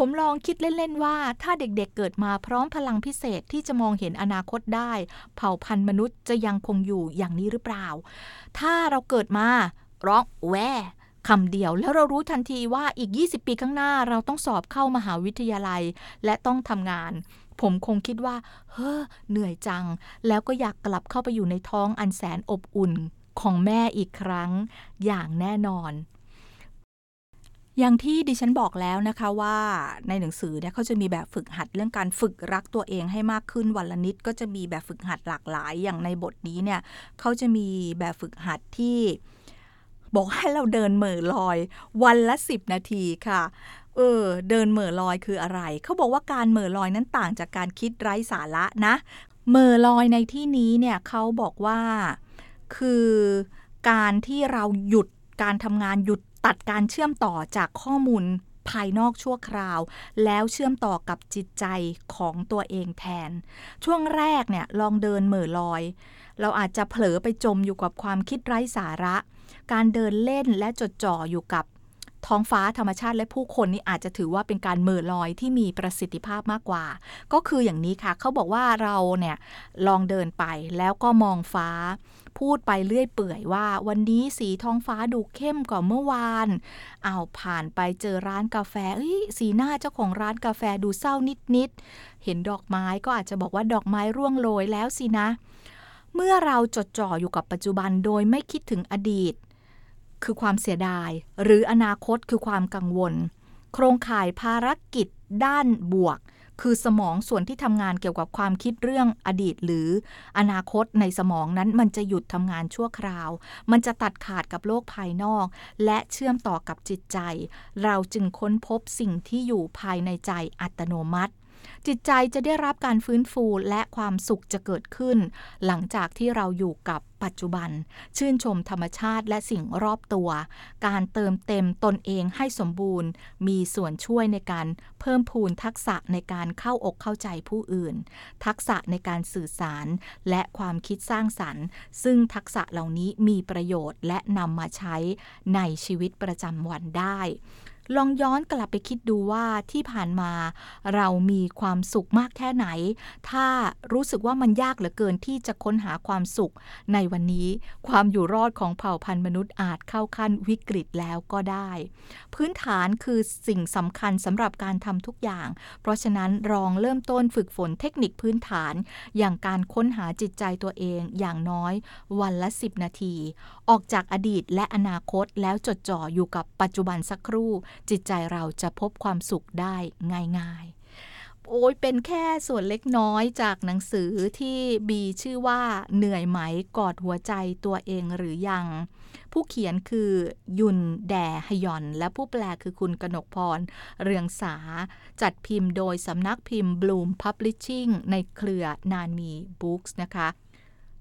ผมลองคิดเล่น ๆ ว่า ถ้าเด็กๆเเกิดมาพร้อมพลังพิเศษที่จะมองเห็นอนาคตได้ เผ่าพันธุ์มนุษย์จะยังคงอยู่อย่างนี้หรือเปล่า ถ้าเราเกิดมาร้องแวคำเดียวแล้วเรารู้ทันทีว่าอีก 20 ปีข้างหน้าเราต้องสอบเข้ามหาวิทยาลัย และต้องทำงาน ผมคงคิดว่า เฮ้อเหนื่อยจัง แล้วก็อยากกลับเข้าไปอยู่ในท้องอันแสนอบอุ่นของแม่อีกครั้ง อย่างแน่นอน อย่างที่ดิฉันบอกแล้วนะคะว่าในหนังสือเนี่ยเขาจะมีแบบฝึกหัดเรื่องการฝึกรักตัวเองให้มากขึ้นวันละนิดก็จะมีแบบฝึกหัดหลากหลายอย่างในบทนี้เนี่ยเขาจะมีแบบฝึกหัดที่บอกให้เราเดินเหม่อลอย วันละสิบนาทีค่ะ เออ เดินเหม่อลอยคืออะไร เขาบอกว่าการเหม่อลอยนั้นต่างจากการคิดไร้สาระนะ เหม่อลอยในที่นี้เนี่ยเขาบอกว่าคือการที่เราหยุดการทำงานหยุด ตัดการเชื่อมต่อจากข้อมูลภายนอกชั่วคราว แล้วเชื่อมต่อกับจิตใจของตัวเองแทน ช่วงแรกเนี่ยลองเดินเหม่อลอย เราอาจจะเผลอไปจมอยู่กับความคิดไร้สาระ การเดินเล่นและจดจ่ออยู่กับท้องฟ้าธรรมชาติและผู้คนนี่อาจจะถือว่าเป็นการเหม่อลอยที่มีประสิทธิภาพมากกว่า ก็คืออย่างนี้ค่ะ เขาบอกว่าเราเนี่ยลองเดินไปแล้วก็มองฟ้า พูดไปเรื่อยเปื่อยว่า วันนี้สีท้องฟ้าดูเข้มกว่าเมื่อวานเอาผ่านไปเจอร้านกาแฟเอ้ยสีหน้าเจ้าของร้านกาแฟดูเศร้านิดๆเห็นดอกไม้ก็อาจจะบอกว่าดอกไม้ร่วงโรยแล้วสินะ เมื่อเราจดจ่ออยู่กับปัจจุบันโดยไม่คิดถึงอดีต คือความเสียดาย หรืออนาคตคือความกังวล โครงข่ายภารกิจด้านบวก คือสมองส่วนที่ทำงานเกี่ยวกับความคิดเรื่องอดีตหรืออนาคตในสมองนั้นมันจะหยุดทำงานชั่วคราว มันจะตัดขาดกับโลกภายนอก และเชื่อมต่อกับจิตใจ เราจึงค้นพบสิ่งที่อยู่ภายในใจอัตโนมัติ จิตใจจะได้รับการฟื้นฟูและความสุขจะเกิดขึ้น หลังจากที่เราอยู่กับปัจจุบัน ชื่นชมธรรมชาติและสิ่งรอบตัว การเติมเต็มตนเองให้สมบูรณ์ มีส่วนช่วยในการเพิ่มพูนทักษะในการเข้าอกเข้าใจผู้อื่น ทักษะในการสื่อสาร และความคิดสร้างสรรค์ ซึ่งทักษะเหล่านี้มีประโยชน์และนำมาใช้ในชีวิตประจำวันได้ ลองย้อนกลับไปคิดดูว่าที่ผ่านมาเรามีความสุขมากแค่ไหน ถ้ารู้สึกว่ามันยากเหลือเกินที่จะค้นหาความสุข ในวันนี้ความอยู่รอดของเผ่าพันธุ์มนุษย์อาจเข้าขั้นวิกฤตแล้วก็ได้ พื้นฐานคือสิ่งสำคัญสำหรับการทำทุกอย่าง เพราะฉะนั้นลองเริ่มต้นฝึกฝนเทคนิคพื้นฐาน อย่างการค้นหาจิตใจตัวเองอย่างน้อยวันละ 10 นาที ออกจากอดีตและอนาคตแล้วจดจ่ออยู่กับปัจจุบันสักครู่จิตใจเราจะพบความสุขได้ง่ายๆ โอ้ยเป็นแค่ส่วนเล็กน้อยจากหนังสือที่บีชื่อว่าเหนื่อยไหมกอดหัวใจตัวเองหรือยัง ผู้เขียนคือยุนแดฮยอน และผู้แปลคือคุณกนกพร เรืองสา จัดพิมพ์โดยสำนักพิมพ์ Bloom Publishing ในเครือนานมีบุ๊กส์นะคะ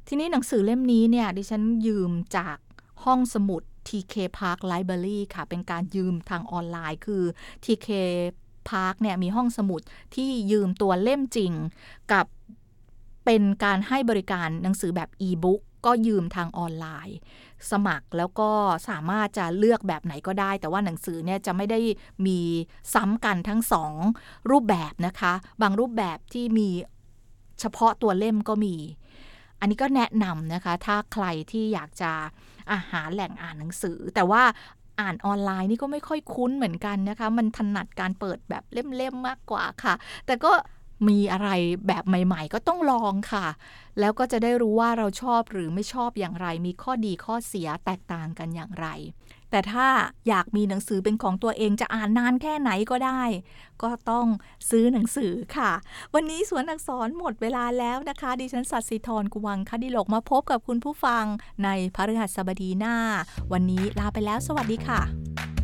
ทีนี้หนังสือเล่มนี้เนี่ยดิฉันยืมจากห้องสมุด TK Park Library ค่ะ เป็นการยืมทางออนไลน์คือ TK Park เนี่ยมีห้องสมุดที่ยืมตัวเล่มจริง กับเป็นการให้บริการหนังสือแบบอีบุ๊กก็ยืมทางออนไลน์ สมัครแล้วก็สามารถจะเลือกแบบไหนก็ได้ แต่ว่าหนังสือเนี่ยจะไม่ได้มีซ้ำกันทั้งสองรูปแบบนะคะ บางรูปแบบที่มีเฉพาะตัวเล่มก็มี อันนี้ก็แนะนำนะคะ ถ้าใครที่อยากจะ อาหาแหล่งอ่านหนังสือ แต่ว่าอ่านออนไลน์นี่ก็ไม่ค่อยคุ้นเหมือนกันนะคะ มันถนัดการเปิดแบบเล่มๆมากกว่าค่ะ แต่ก็มีอะไรแบบใหม่ ๆ ก็ต้องลองค่ะ แล้วก็จะได้รู้ว่าเราชอบหรือไม่ชอบอย่างไร มีข้อดีข้อเสียแตกต่างกันอย่างไร แต่ถ้าอยากมีหนังสือเป็นของตัวเองจะอ่านนานแค่ไหนก็ได้ ก็ต้องซื้อหนังสือค่ะ วันนี้สวนอักษรหมดเวลาแล้วนะคะ ดิฉันสัตย์สิธรกุวังคดิโลกมาพบกับคุณผู้ฟังในพฤหัสบดีหน้า วันนี้ลาไปแล้วสวัสดีค่ะ